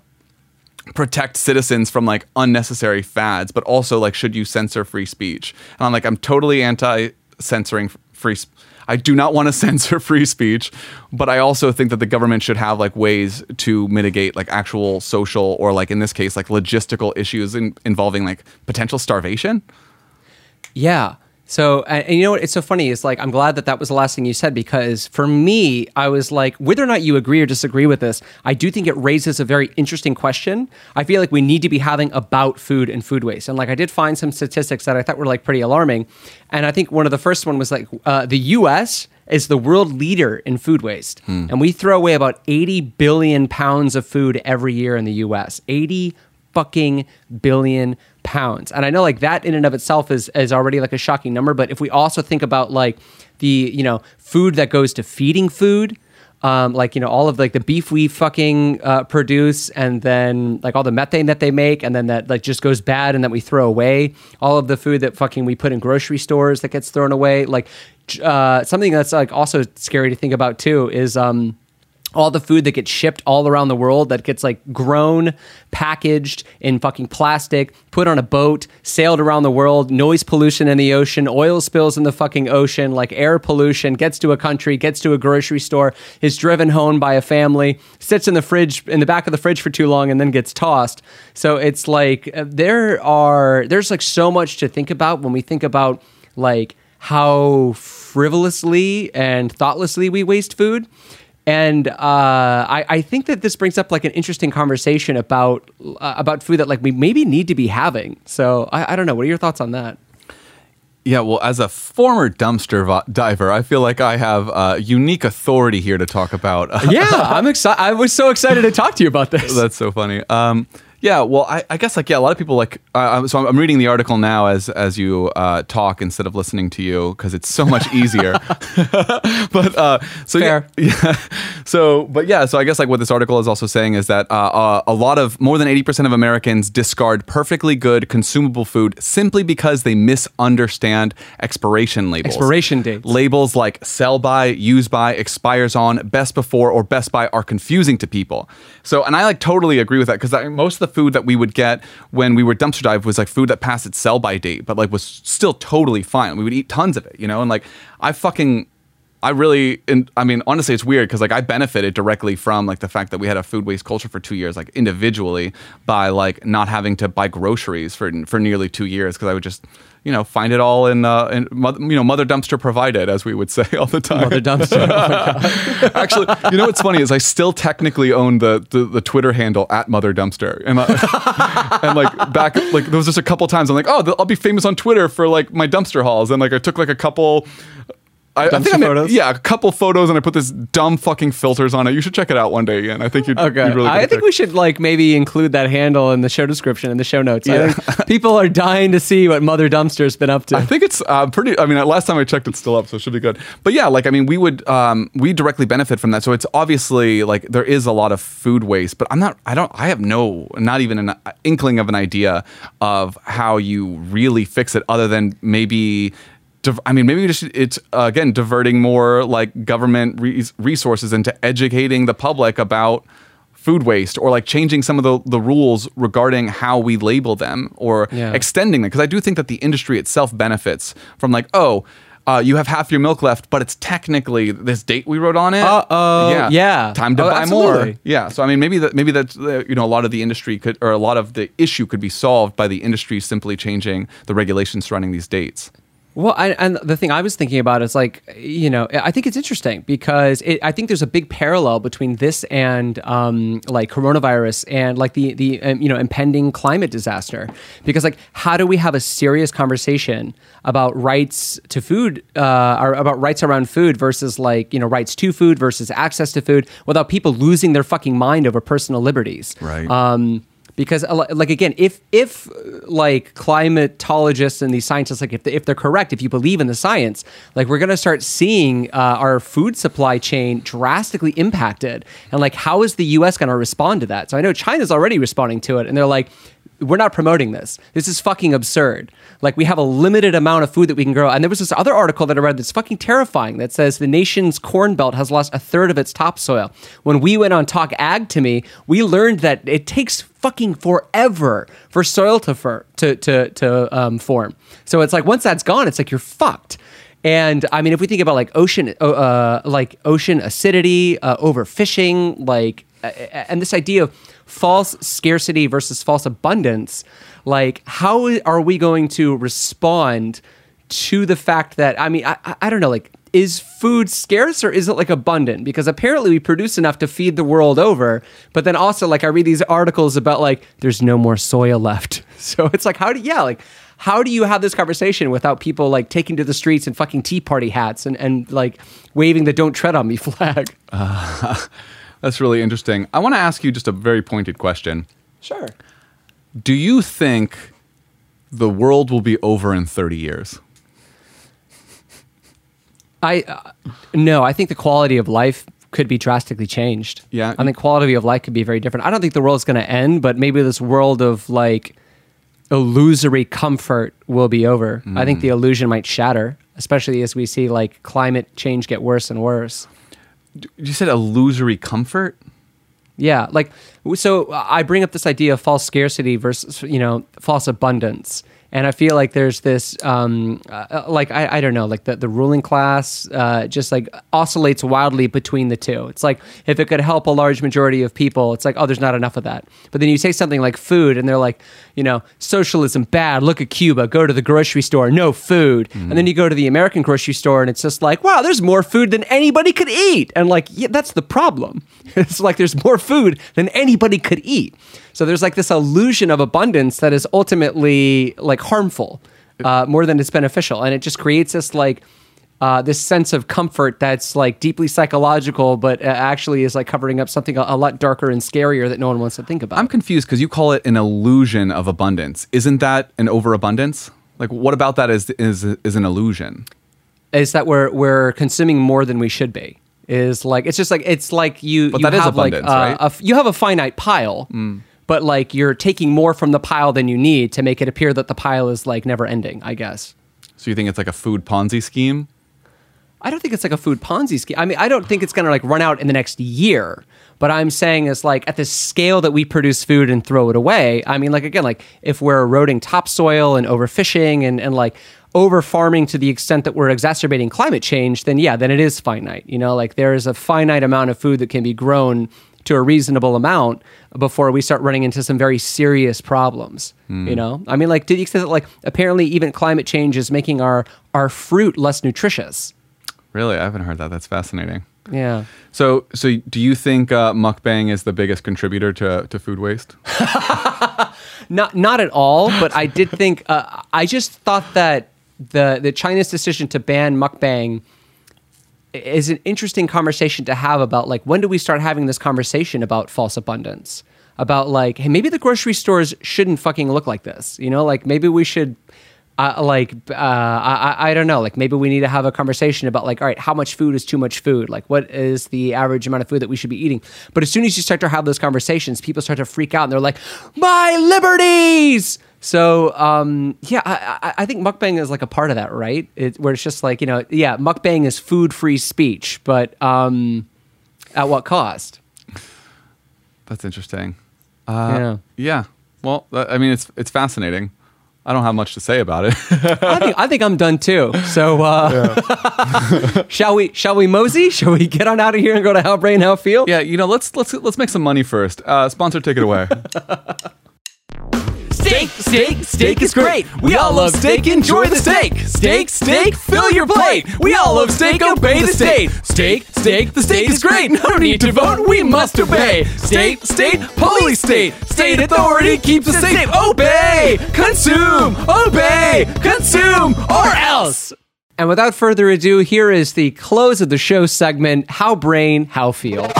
protect citizens from like unnecessary fads, but also like should you censor free speech? And I'm like I'm totally anti censoring free sp- I do not want to censor free speech, but I also think that the government should have like ways to mitigate like actual social or like in this case like logistical issues in, involving like potential starvation. Yeah. So, and, you know what? It's so funny. It's like, I'm glad that that was the last thing you said because for me, I was like, whether or not you agree or disagree with this, I do think it raises a very interesting question. I feel like we need to be having about food and food waste. And like, I did find some statistics that I thought were like pretty alarming. And I think one of the first one was like, uh, the US is the world leader in food waste. And we throw away about 80 billion pounds of food every year in the US. 80 fucking billion pounds. And I know like that in and of itself is is already like a shocking number, but if we also think about like the, you know, food that goes to feeding food, um, like you know all of like the beef we fucking uh, produce, and then like all the methane that they make, and then that like just goes bad, and that we throw away. All of the food that fucking we put in grocery stores that gets thrown away. Like uh, something that's like also scary to think about too is um, all the food that gets shipped all around the world that gets like grown, packaged in fucking plastic, put on a boat, sailed around the world, noise pollution in the ocean, oil spills in the fucking ocean, like air pollution, gets to a country, gets to a grocery store, is driven home by a family, sits in the fridge, in the back of the fridge for too long, and then gets tossed. So it's like uh, there are, there's like so much to think about when we think about like how frivolously and thoughtlessly we waste food. And uh, I, I think that this brings up like an interesting conversation about uh, about food that like we maybe need to be having. So I, I don't know. What are your thoughts on that? Yeah, well, as a former dumpster vo- diver, I feel like I have uh, unique authority here to talk about. Yeah, I'm excited. I was so excited to talk to you about this. That's so funny. Um, Yeah, well, I, I guess like yeah, a lot of people like. Uh, so I'm, I'm reading the article now as as you uh, talk instead of listening to you because it's so much easier. but uh, so Fair. yeah, yeah. So but yeah, so I guess like what this article is also saying is that uh, uh, a lot of more than eighty percent of Americans discard perfectly good consumable food simply because they misunderstand expiration labels. Expiration dates. Labels like sell by, use by, expires on, best before, or best by are confusing to people. So, and I like totally agree with that because most of the food that we would get when we were dumpster dive was like food that passed its sell by date, but like was still totally fine. We would eat tons of it, you know, and like I fucking. I really, and I mean, honestly, it's weird because like I benefited directly from like the fact that we had a food waste culture for two years, like individually, by like not having to buy groceries for for nearly two years because I would just, you know, find it all in, uh, in mother, you know, mother dumpster provided, as we would say all the time. Mother dumpster. Actually, you know what's funny is I still technically own the the, the Twitter handle at Mother Dumpster, and uh, and like back like there was just a couple times I'm like, oh, I'll be famous on Twitter for like my dumpster hauls, and like I took like a couple. I, I think I made- photos? yeah, a couple photos, and I put this dumb fucking filters on it. You should check it out one day again. I think you'd, Okay. you'd really. I think we should like maybe include that handle in the show description in the show notes. Yeah. people are dying to see what Mother Dumpster's been up to. I think it's uh, pretty. I mean, last time I checked, it's still up, so it should be good. But yeah, like I mean, we would um, we directly benefit from that. So it's obviously like there is a lot of food waste, but I'm not. I don't. I have no, not even an inkling of an idea of how you really fix it, other than maybe. I mean, maybe just it's uh, again diverting more like government re- resources into educating the public about food waste or like changing some of the, the rules regarding how we label them or Yeah. extending them. Because i do think that the industry itself benefits from like oh uh, you have half your milk left but it's technically this date we wrote on it. Uh-oh, yeah. yeah, time to Oh, buy more. yeah. So i mean maybe that maybe that's uh, you know a lot of the industry could or a lot of the issue could be solved by the industry simply changing the regulations surrounding these dates Well, I, and the thing I was thinking about is like, you know, I think it's interesting because it, I think there's a big parallel between this and um, like coronavirus and like the the um, you know impending climate disaster. Because like, how do we have a serious conversation about rights to food, uh, or about rights around food versus like you know rights to food versus access to food without people losing their fucking mind over personal liberties? Right. Um, because like again if if like climatologists and these scientists like if, they, if they're correct if you believe in the science like we're going to start seeing uh, our food supply chain drastically impacted and like how is the us going to respond to that so i know china's already responding to it and they're like we're not promoting this. This is fucking absurd. Like we have a limited amount of food that we can grow. And there was this other article that I read that's fucking terrifying that says the nation's corn belt has lost a third of its topsoil. When we went on Talk Ag to me, we learned that it takes fucking forever for soil to fur, to to to um, form. So it's like once that's gone, it's like you're fucked. And I mean, if we think about like ocean, uh, like ocean acidity, uh, overfishing, like, uh, and this idea of false scarcity versus false abundance, like, how are we going to respond to the fact that? I mean, I, I- don't know, like. Is food scarce or is it like abundant? Because apparently we produce enough to feed the world over, but then also like I read these articles about like there's no more soil left. So it's like how do yeah like how do you have this conversation without people like taking to the streets and fucking tea party hats and, and like waving the don't tread on me flag? that's really interesting i want to ask you just a very pointed question Sure. Do you think the world will be over in 30 years I uh, no, I think the quality of life could be drastically changed. Yeah. I think quality of life could be very different. I don't think the world's going to end, but maybe this world of like illusory comfort will be over. I think the illusion might shatter, especially as we see like climate change get worse and worse. you said illusory comfort Yeah, like so uh, I bring up this idea of false scarcity versus you know false abundance. And I feel like there's this, um, uh, like I, I don't know, like the, the ruling class uh, just like oscillates wildly between the two. It's like if it could help a large majority of people, it's like oh, there's not enough of that. But then you say something like food, and they're like, you know, socialism bad. Look at Cuba. Go to the grocery store, no food. And then you go to the American grocery store, and it's just like, wow, there's more food than anybody could eat. And like, yeah, that's the problem. it's like there's more food than anybody could eat. So there's like this illusion of abundance that is ultimately like harmful uh, more than it's beneficial, and it just creates this like uh, this sense of comfort that's like deeply psychological, but uh, actually is like covering up something a, a lot darker and scarier that no one wants to think about. I'm confused because you call it an illusion of abundance. Isn't that an overabundance? Like, what about that is is is an illusion? is that we're we're consuming more than we should be. Is like it's just like it's like you But you that is have like abundance, uh, right? a you have a finite pile, but like you're taking more from the pile than you need to make it appear that the pile is like never ending. I guess. So you think it's like a food Ponzi scheme? I don't think it's like a food Ponzi scheme. I mean, I don't think it's going to like run out in the next year. But I'm saying is like at the scale that we produce food and throw it away. I mean, like again, like if we're eroding topsoil and overfishing and and like over farming to the extent that we're exacerbating climate change, then yeah, then it is finite. You know, like there is a finite amount of food that can be grown to a reasonable amount before we start running into some very serious problems. You know, I mean, like to the extent that like apparently even climate change is making our our fruit less nutritious. Really, I haven't heard that. That's fascinating. Yeah. So, so do you think uh, mukbang is the biggest contributor to, to food waste? Not not at all, but I did think uh, I just thought that the the China's decision to ban mukbang is an interesting conversation to have about like when do we start having this conversation about false abundance? About like, hey, maybe the grocery stores shouldn't fucking look like this. You know, like maybe we should uh, like uh, I, I I don't know like maybe we need to have a conversation about like all right how much food is too much food like what is the average amount of food that we should be eating but as soon as you start to have those conversations people start to freak out and they're like my liberties so um, yeah I, I, think mukbang is like a part of that right it, where it's just like you know yeah mukbang is food free speech but um, at what cost That's interesting. Uh, yeah Yeah. Well, I mean, it's it's fascinating. I don't have much to say about it. I think I think I'm done too. So uh, shall we shall we mosey? Shall we get on out of here and go to How Brain How Feel? yeah, you know, let's let's let's make some money first. Uh, sponsor, take it away. Steak, steak, steak is great. We all love steak, enjoy the steak. Steak, steak, fill your plate. We all love steak, obey the state. Steak, steak, the steak is great. No need to vote, we must obey. State, state, police state. State authority keeps us safe. Obey, consume, obey, consume, or else. And without further ado, here is the close of the show segment How Brain, How Feel.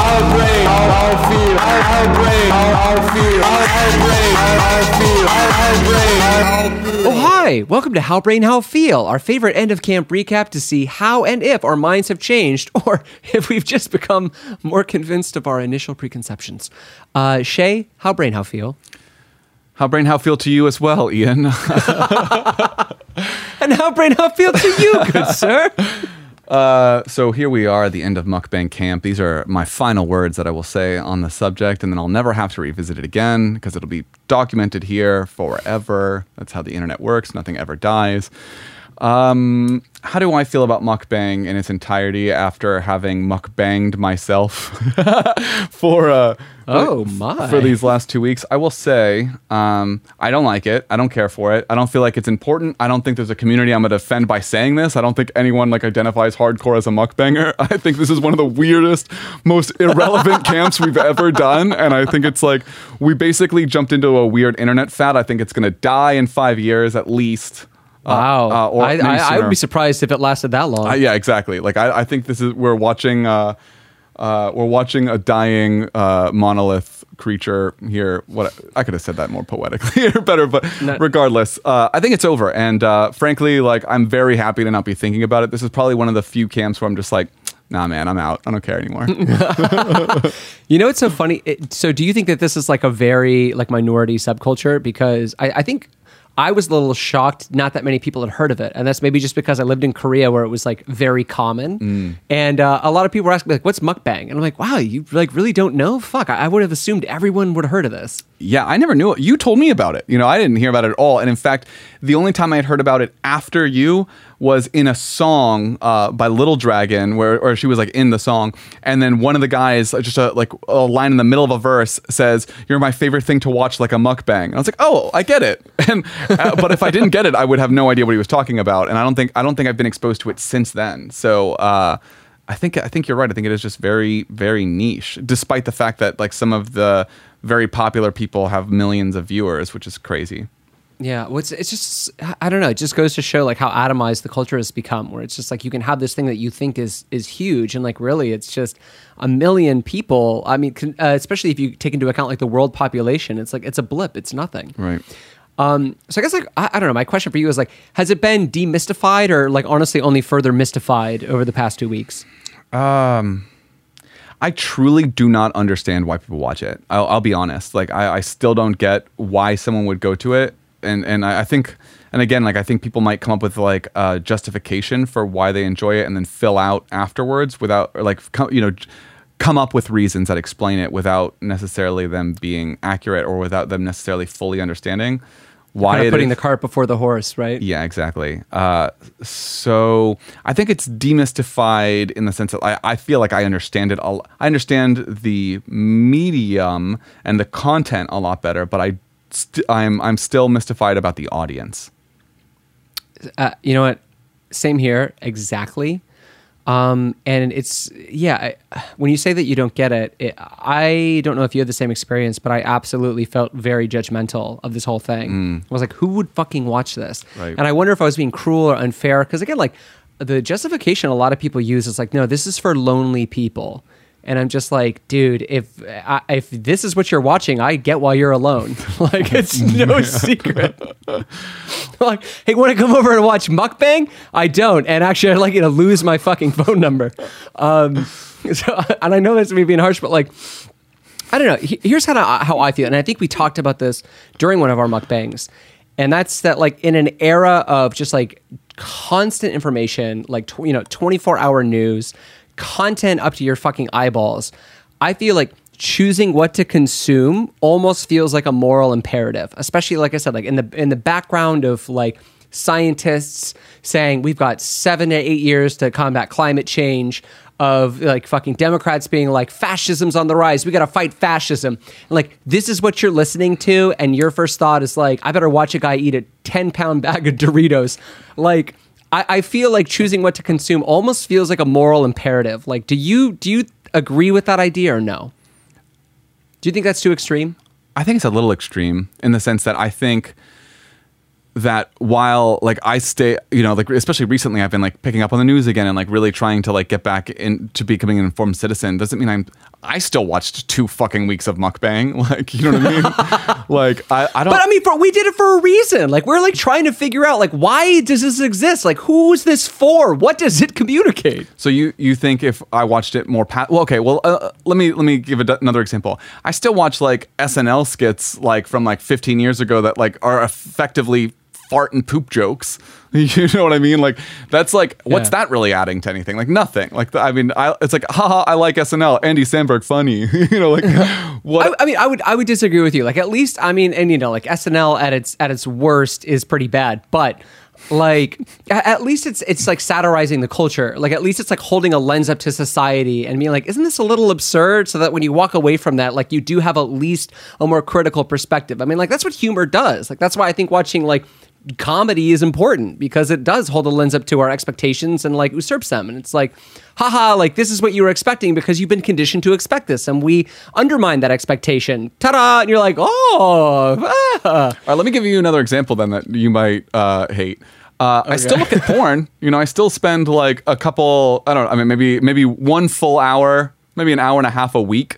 Oh, hi! Welcome to How Brain, How Feel, our favorite end of camp recap to see how and if our minds have changed or if we've just become more convinced of our initial preconceptions. Uh, Shay, How Brain, How Feel? how brain, how feel to you as well, Ian? And How Brain, How Feel to you, good sir? Uh, so here we are at the end of Mukbang Camp. These are my final words that I will say on the subject, and then I'll never have to revisit it again because it'll be documented here forever. That's how the internet works. Nothing ever dies. Um, how do I feel about mukbang in its entirety after having mukbanged myself for uh, Oh, my. for these last two weeks? I will say um, I don't like it. I don't care for it. I don't feel like it's important. I don't think there's a community I'm going to offend by saying this. I don't think anyone like identifies hardcore as a mukbanger. I think this is one of the weirdest, most irrelevant camps we've ever done, and I think it's like we basically jumped into a weird internet fad. I think it's going to die in five years at least. Uh, Wow. uh, or I, I, I would be surprised if it lasted that long. Uh, yeah, exactly. Like I, I think this is we're watching uh, uh, we're watching a dying uh, monolith creature here. What I could have said that more poetically or better, but regardless, uh, I think it's over. And uh, frankly, like I'm very happy to not be thinking about it. This is probably one of the few camps where I'm just like, nah, man, I'm out. I don't care anymore. You know, it's so funny. It, so, do you think that this is like a very like minority subculture? Because I, I think I was a little shocked. Not that many people had heard of it, and that's maybe just because I lived in Korea where it was like very common. And uh, a lot of people were asking me like, "What's mukbang?" And I'm like, "Wow, you like really don't know? Fuck, I, I would have assumed everyone would have heard of this." Yeah, I never knew it. You told me about it. You know, I didn't hear about it at all. And in fact, the only time I had heard about it after you was in a song uh, by Little Dragon, where or she was like in the song, and then one of the guys, just a, like a line in the middle of a verse, says, "You're my favorite thing to watch, like a mukbang." And I was like, "Oh, I get it." And uh, but if I didn't get it, I would have no idea what he was talking about. And I don't think I don't think I've been exposed to it since then. So. Uh, I think I think you're right. I think it is just very very niche, despite the fact that like some of the very popular people have millions of viewers, which is crazy. Yeah, well, it's, it's just I don't know. It just goes to show like how atomized the culture has become, where it's just like you can have this thing that you think is is huge, and like really, it's just a million people. I mean, uh, especially if you take into account like the world population, it's like it's a blip. It's nothing. Right. Um, so I guess like I, I don't know. My question for you is like, has it been demystified or like honestly only further mystified over the past two weeks? I truly do not understand why people watch it. I'll, I'll be honest. Like, I, I still don't get why someone would go to it. And and I, I think, and again, like I think people might come up with like a justification for why they enjoy it, and then fill out afterwards without, or like, you know, come up with reasons that explain it without necessarily them being accurate or without them necessarily fully understanding why Kind of putting is- the cart before the horse, right? yeah, exactly. Uh, so I think it's demystified in the sense that I, I feel like I understand it. All, I understand the medium and the content a lot better, but I st- I'm I'm still mystified about the audience. Uh, you know what? Same here, exactly. Um, and it's yeah. I, when you say that you don't get it, it, I don't know if you had the same experience, but I absolutely felt very judgmental of this whole thing. I was like, who would fucking watch this? Right. And I wonder if I was being cruel or unfair because again, like the justification a lot of people use is like, no, this is for lonely people. And I'm just like, dude, if I, if this is what you're watching, I get why you're alone. like it's no secret. like, hey, want to come over and watch mukbang? I don't, and actually, I'd like you to lose my fucking phone number. Um, so, and I know that's me being harsh, but like, I don't know. Here's kind of how I feel, and I think we talked about this during one of our mukbangs, and that's that like in an era of just like constant information, like tw- you know, 24 hour news, content up to your fucking eyeballs. I feel like choosing what to consume almost feels like a moral imperative, especially like I said, like in the in the background of like scientists saying we've got seven to eight years to combat climate change of like fucking Democrats being like fascism's on the rise. We got to fight fascism. And like this is what you're listening to, and your first thought is like, I better watch a guy eat a ten pound bag of Doritos. Like I, I feel like choosing what to consume almost feels like a moral imperative. Like, do you do you agree with that idea or no? Do you think that's too extreme? I think it's a little extreme in the sense that I think that while like I stay, you know, like especially recently, I've been like picking up on the news again and like really trying to like get back into becoming an informed citizen. Doesn't mean I'm. I still watched two fucking weeks of mukbang. Like you know what I mean? like I, I don't. But I mean, for, we did it for a reason. Like we're like trying to figure out like why does this exist? Like who is this for? What does it communicate? So you you think if I watched it more pa- well okay well uh, let me let me give a d- another example. I still watch like SNL skits like from like 15 years ago that like are effectively fart and poop jokes. You know what I mean? Like that's like what's Yeah. that really adding to anything? Like nothing. Like I mean I, it's like haha I like SNL. Andy Samberg funny. you know like what I, I mean, I would I would disagree with you. Like at least I mean, and you know, like SNL at its at its worst is pretty bad, but. Like at least it's it's like satirizing the culture. Like at least it's like holding a lens up to society and being like, isn't this a little absurd? So that when you walk away from that, like you do have at least a more critical perspective. I mean, like that's what humor does. Like that's why I think watching like comedy is important because it does hold a lens up to our expectations and like usurps them. And it's like, haha, like this is what you were expecting because you've been conditioned to expect this. And we undermine that expectation. Ta da! And you're like, oh, ah. All right, let me give you another example then that you might uh, hate. Uh, I still look at porn. You know, I still spend like a couple. I don't. know, I mean, maybe maybe one full hour, maybe an hour and a half a week.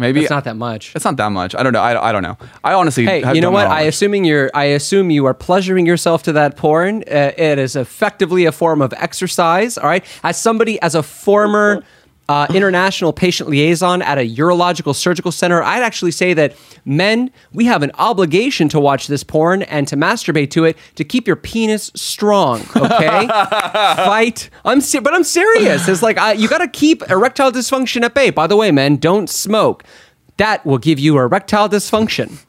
Maybe it's not that much. It's not that much. I don't know. I, I don't know. I honestly. Hey, you know what? I assuming you're. I assume you are pleasuring yourself to that porn. Uh, it is effectively a form of exercise. All right. As somebody, as a former uh, international patient liaison at a urological surgical center, I'd actually say that men, we have an obligation to watch this porn and to masturbate to it to keep your penis strong. Okay. Fight. I'm. Se- but I'm serious. It's like I, you got to keep erectile dysfunction at bay. By the way, men, don't smoke. That will give you erectile dysfunction.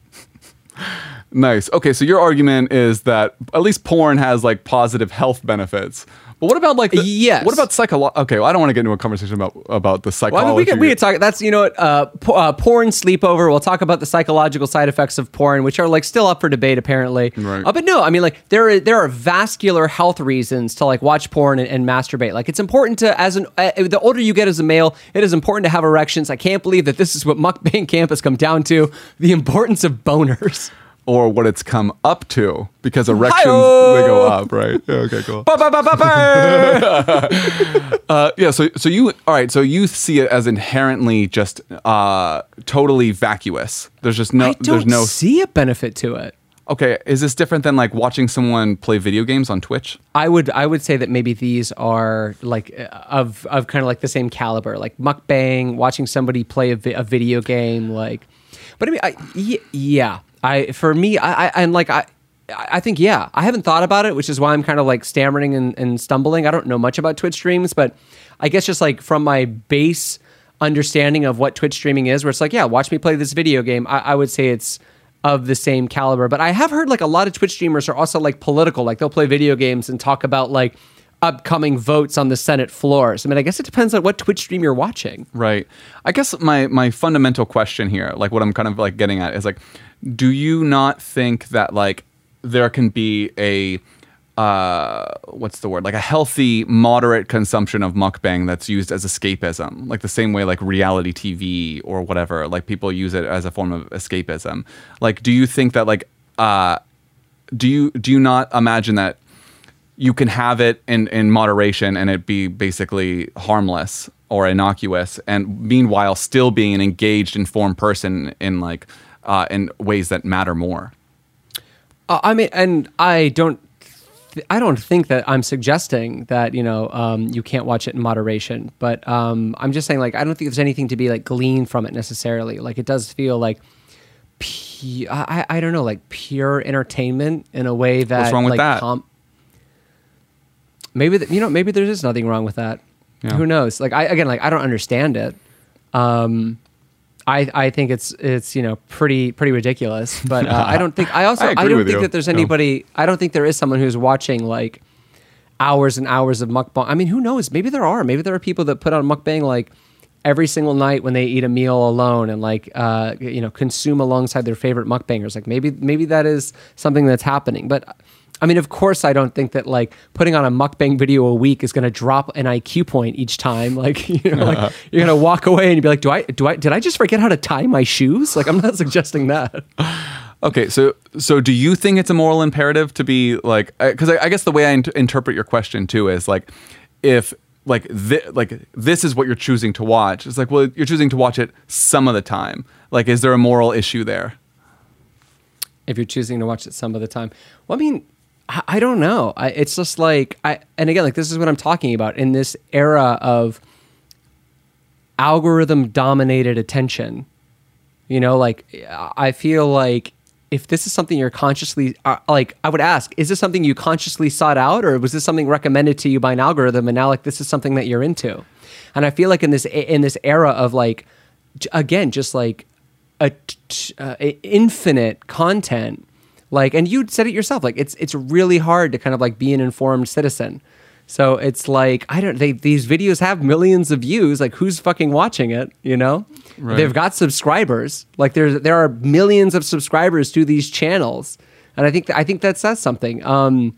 Nice. Okay, so your argument is that at least porn has like positive health benefits. But what about like the, Yes. What about psycholo- Okay, well, I don't want to get into a conversation about about the psychology. Well, we could we could talk. That's you know what, uh, po- uh, porn sleepover. We'll talk about the psychological side effects of porn, which are like still up for debate apparently. Right. Uh, but no, I mean like there are there are vascular health reasons to like watch porn and, and masturbate. Like it's important to as an uh, the older you get as a male, it is important to have erections. I can't believe that this is what mukbang camp has come down to: the importance of boners. Or what it's come up to because erections they go up, right? Yeah, okay, cool. uh, yeah, so so you all right? So you see it as inherently just uh, totally vacuous. There's just no. I don't there's no. see a benefit to it. Okay, is this different than like watching someone play video games on Twitch? I would I would say that maybe these are like uh, of of kind of like the same caliber, like mukbang, watching somebody play a, vi- a video game, like. But I mean, I, y- yeah, I for me, I, I and like I. I think yeah. I haven't thought about it, which is why I'm kind of like stammering and, and stumbling. I don't know much about Twitch streams, but I guess just like from my base understanding of what Twitch streaming is, where it's like, yeah, watch me play this video game. I, I would say it's of the same caliber. But I have heard like a lot of Twitch streamers are also like political. Like they'll play video games and talk about like upcoming votes on the Senate floors. I mean, I guess it depends on what Twitch stream you're watching. Right. I guess my my fundamental question here, like what I'm kind of like getting at is like do you not think that like there can be a uh what's the word? Like a healthy moderate consumption of mukbang that's used as escapism, like the same way like reality TV or whatever, like people use it as a form of escapism. Like do you think that like uh do you do you not imagine that you can have it in, in moderation and it be basically harmless or innocuous and meanwhile still being an engaged informed person in like uh, in ways that matter more Uh, I mean, and I don't. Th- I don't think that I'm suggesting that you know um, you can't watch it in moderation, but um, I'm just saying like I don't think there's anything to be like gleaned from it necessarily. Like it does feel like pu- I, I don't know like pure entertainment in a way that what's wrong with like, that? Maybe th- you know maybe there is nothing wrong with that. Yeah. Who knows? Like I again like I don't understand it. Um, I I think it's it's you know pretty pretty ridiculous, but uh, I don't think I also I I, don't think you. that there's anybody. I don't think there is someone who's watching like hours and hours of mukbang. I mean, who knows? Maybe there are. Maybe there are people that put on mukbang like every single night when they eat a meal alone and like uh, you know consume alongside their favorite mukbangers. Like maybe maybe that is something that's happening, but. I mean, of course, I don't think that like putting on a mukbang video a week is going to drop an IQ point each time. Like, you know, like uh-huh. you're going to walk away and you'd be like, "Do I? Do I? Did I just forget how to tie my shoes?" Like, I'm not suggesting that. okay so so do you think it's a moral imperative to be like because I, I guess the way i int- interpret your question too is like if like thi- like this is what you're choosing to watch it's like well you're choosing to watch it some of the time like is there a moral issue there if you're choosing to watch it some of the time. Well, I mean, I, don't know. I, it's just like I, and again, like this is what I'm talking about in this era of algorithm dominated attention. You know, like I feel like if this is something you're consciously uh, like, I would ask, is this something you consciously sought out, or was this something recommended to you by an algorithm, and now like this is something that you're into? And I feel like in this in this era of like, again, just like a t- uh, infinite content like and you said it yourself like it's it's really hard to kind of like be an informed citizen. So it's like i don't they these videos have millions of views like who's fucking watching it you know? They've got subscribers. Like there's there are millions of subscribers to these channels. And i think i think that says something. Um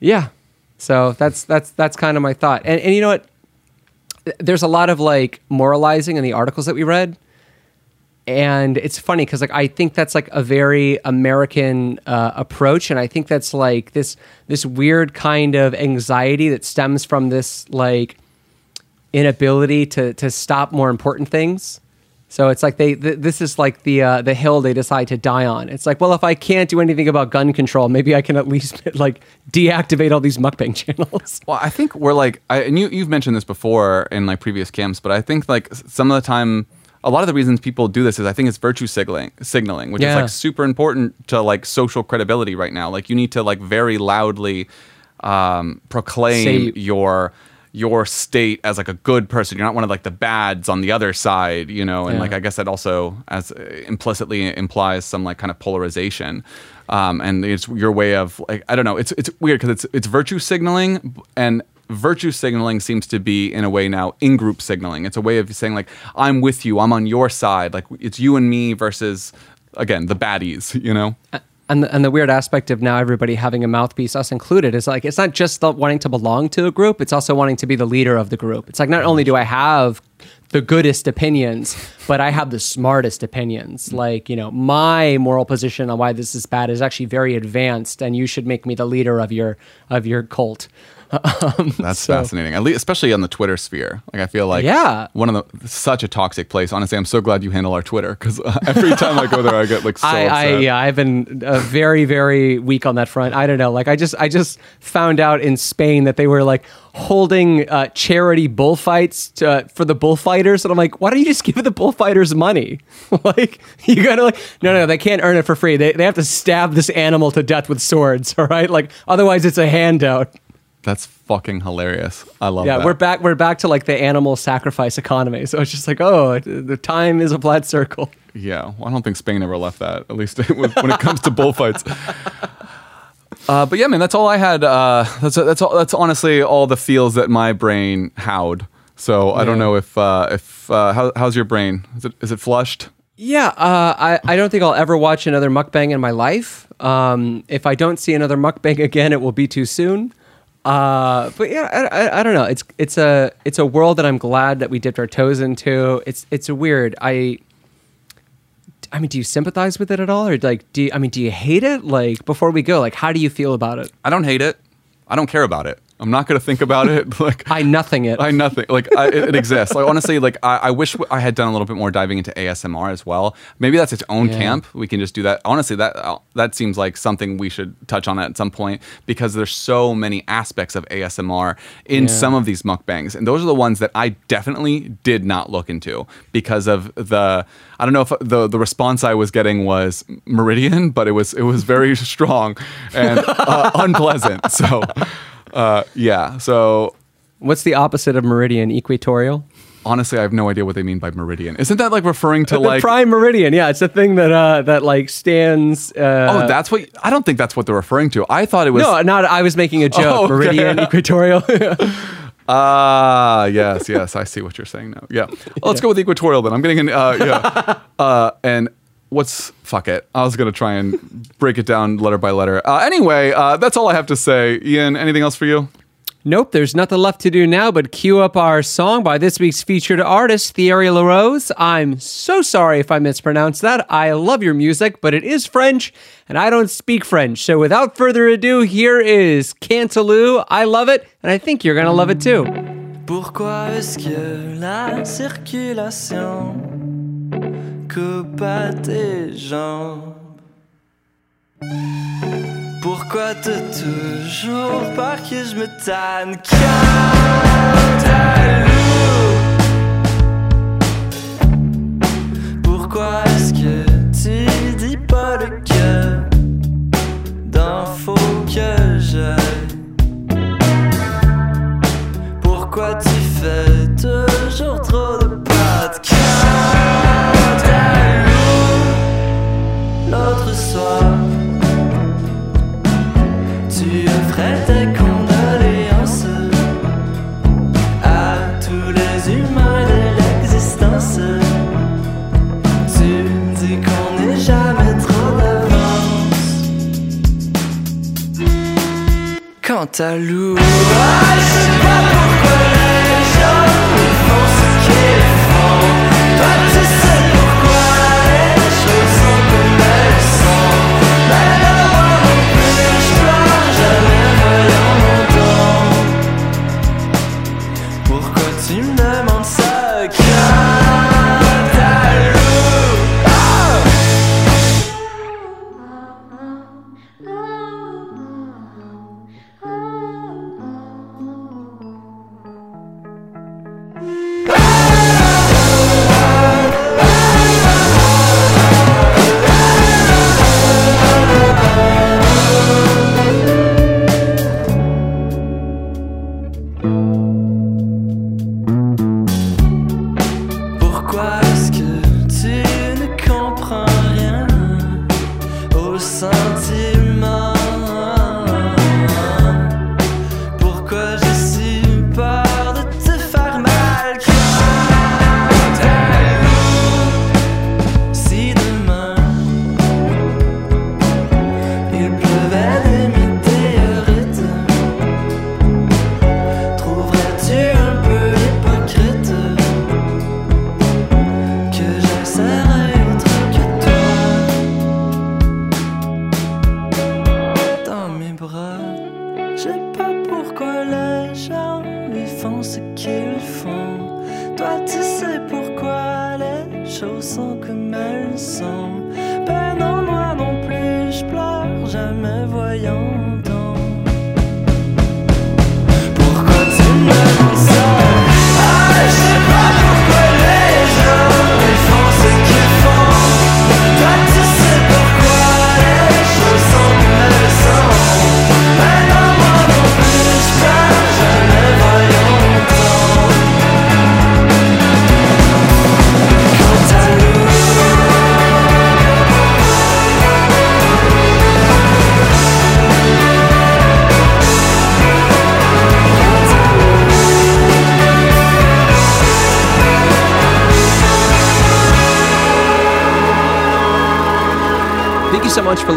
yeah. So that's that's that's kind of my thought. And and you know what? There's a lot of like moralizing in the articles that we read and it's funny because like I think that's like a very American uh, approach, and I think that's like this this weird kind of anxiety that stems from this like inability to to stop more important things. So it's like they th- this is like the uh, the hill they decide to die on. It's like, well, if I can't do anything about gun control, maybe I can at least like deactivate all these mukbang channels. Well, I think we're like, I, and you you've mentioned this before in like previous camps, but I think like some of the time, a lot of the reasons people do this is I think it's virtue signaling, signaling, which Yeah. is like super important to like social credibility right now. Like you need to like very loudly um, proclaim Say- your your state as like a good person. You're not one of like the bads on the other side, you know. And Yeah. like I guess that also as uh, implicitly implies some like kind of polarization. Um, and it's your way of like I don't know. It's it's weird because it's it's virtue signaling and virtue signaling seems to be in a way now in group signaling. It's a way of saying like I'm with you, I'm on your side. Like it's you and me versus again the baddies. You know. and the, and the weird aspect of now everybody having a mouthpiece, us included, is like it's not just the wanting to belong to a group; it's also wanting to be the leader of the group. It's like not only do I have the goodest opinions, but I have the smartest opinions. Mm. Like, you know, my moral position on why this is bad is actually very advanced, and you should make me the leader of your of your cult. Um, That's so- fascinating. At least, especially on the Twitter sphere. Like I feel like Yeah. one of the such a toxic place. Honestly, I'm so glad you handle our Twitter because every time I go there, I get like so I, I, yeah, I've been uh, very very weak on that front. I don't know. Like I just I just found out in Spain that they were like holding uh, charity bullfights to, uh, for the bullfighters, and I'm like, why don't you just give the bullfighters money? like you gotta like no no they can't earn it for free. They they have to stab this animal to death with swords. All right, like otherwise it's a handout. That's fucking hilarious. I love Yeah, that. we're back. We're back to like the animal sacrifice economy. So it's just like, oh, the time is a flat circle. Yeah, well, I don't think Spain ever left that. At least when it comes to bullfights. Uh, but yeah, man, that's all I had. Uh, that's that's all, that's honestly all the feels that my brain howled. So I don't know if uh, if uh, how, how's your brain? Is it is it flushed? Yeah, uh, I, I don't think I'll ever watch another mukbang in my life. Um, if I don't see another mukbang again, it will be too soon. Uh, but yeah, I, I, I don't know. It's it's a it's a world that I'm glad that we dipped our toes into. It's it's weird. I I mean, do you sympathize with it at all, or like, do you, I mean, do you hate it? Like, before we go, like, how do you feel about it? I don't hate it. I don't care about it. I'm not gonna think about it. Like I nothing it. I nothing like I, it, it exists. Like honestly, like I, I wish I had done a little bit more diving into ASMR as well. Maybe that's its own Yeah. camp. We can just do that. Honestly, that uh, that seems like something we should touch on at some point because there's so many aspects of ASMR in Yeah. some of these mukbangs, and those are the ones that I definitely did not look into because of the. I don't know if the the response I was getting was Meridian, but it was it was very strong and uh, unpleasant. So. Uh, yeah. So What's the opposite of meridian? Equatorial. Honestly, I have no idea what they mean by meridian. Isn't that like referring to the like? prime meridian. Yeah, it's a thing that uh, that like stands. Uh, oh, that's what. I don't think that's what they're referring to. I thought it was. No, not. I was making a joke. Oh, okay. Meridian, equatorial. Ah, yes, yes. I see what you're saying now. Yeah. Well, let's go with equatorial then. I'm getting an. Uh, yeah. uh, and what's fuck it? I was gonna try and break it down letter by letter. Uh, anyway, uh, that's all I have to say. Ian, anything else for you? nope, there's nothing left to do now but cue up our song by this week's featured artist, Thierry Larose. I'm so sorry if I mispronounced that. I love your music, but it is French, and I don't speak French. So without further ado, here is Cantalou. I love it, and I think you're gonna love it too. Pourquoi est-ce que la circulation à tes jambes. Pourquoi t'as toujours peur que je me tanne t'as Pourquoi est-ce que tu dis pas le cœur d'infos que j'ai? Pourquoi tu fais toujours trop de tu offrais tes condoléances à tous les humains de l'existence. Tu dis qu'on n'est jamais trop d'avance. Quant à Lou, Pourquoi est-ce que tu ne comprends rien au sentier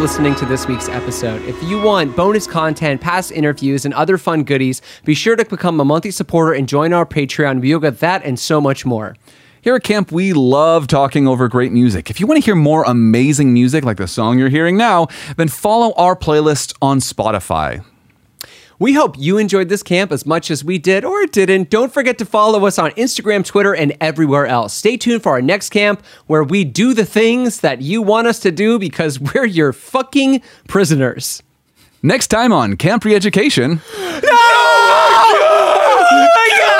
listening to this week's episode. If you want bonus content, past interviews, and other fun goodies, be sure to become a monthly supporter and join our Patreon. We'll get that and so much more. Here at camp, we love talking over great music. If you want to hear more amazing music like the song you're hearing now, then follow our playlist on Spotify. We hope you enjoyed this camp as much as we did or didn't. Don't forget to follow us on Instagram, Twitter, and everywhere else. Stay tuned for our next camp where we do the things that you want us to do because we're your fucking prisoners. Next time on Camp Reeducation. I oh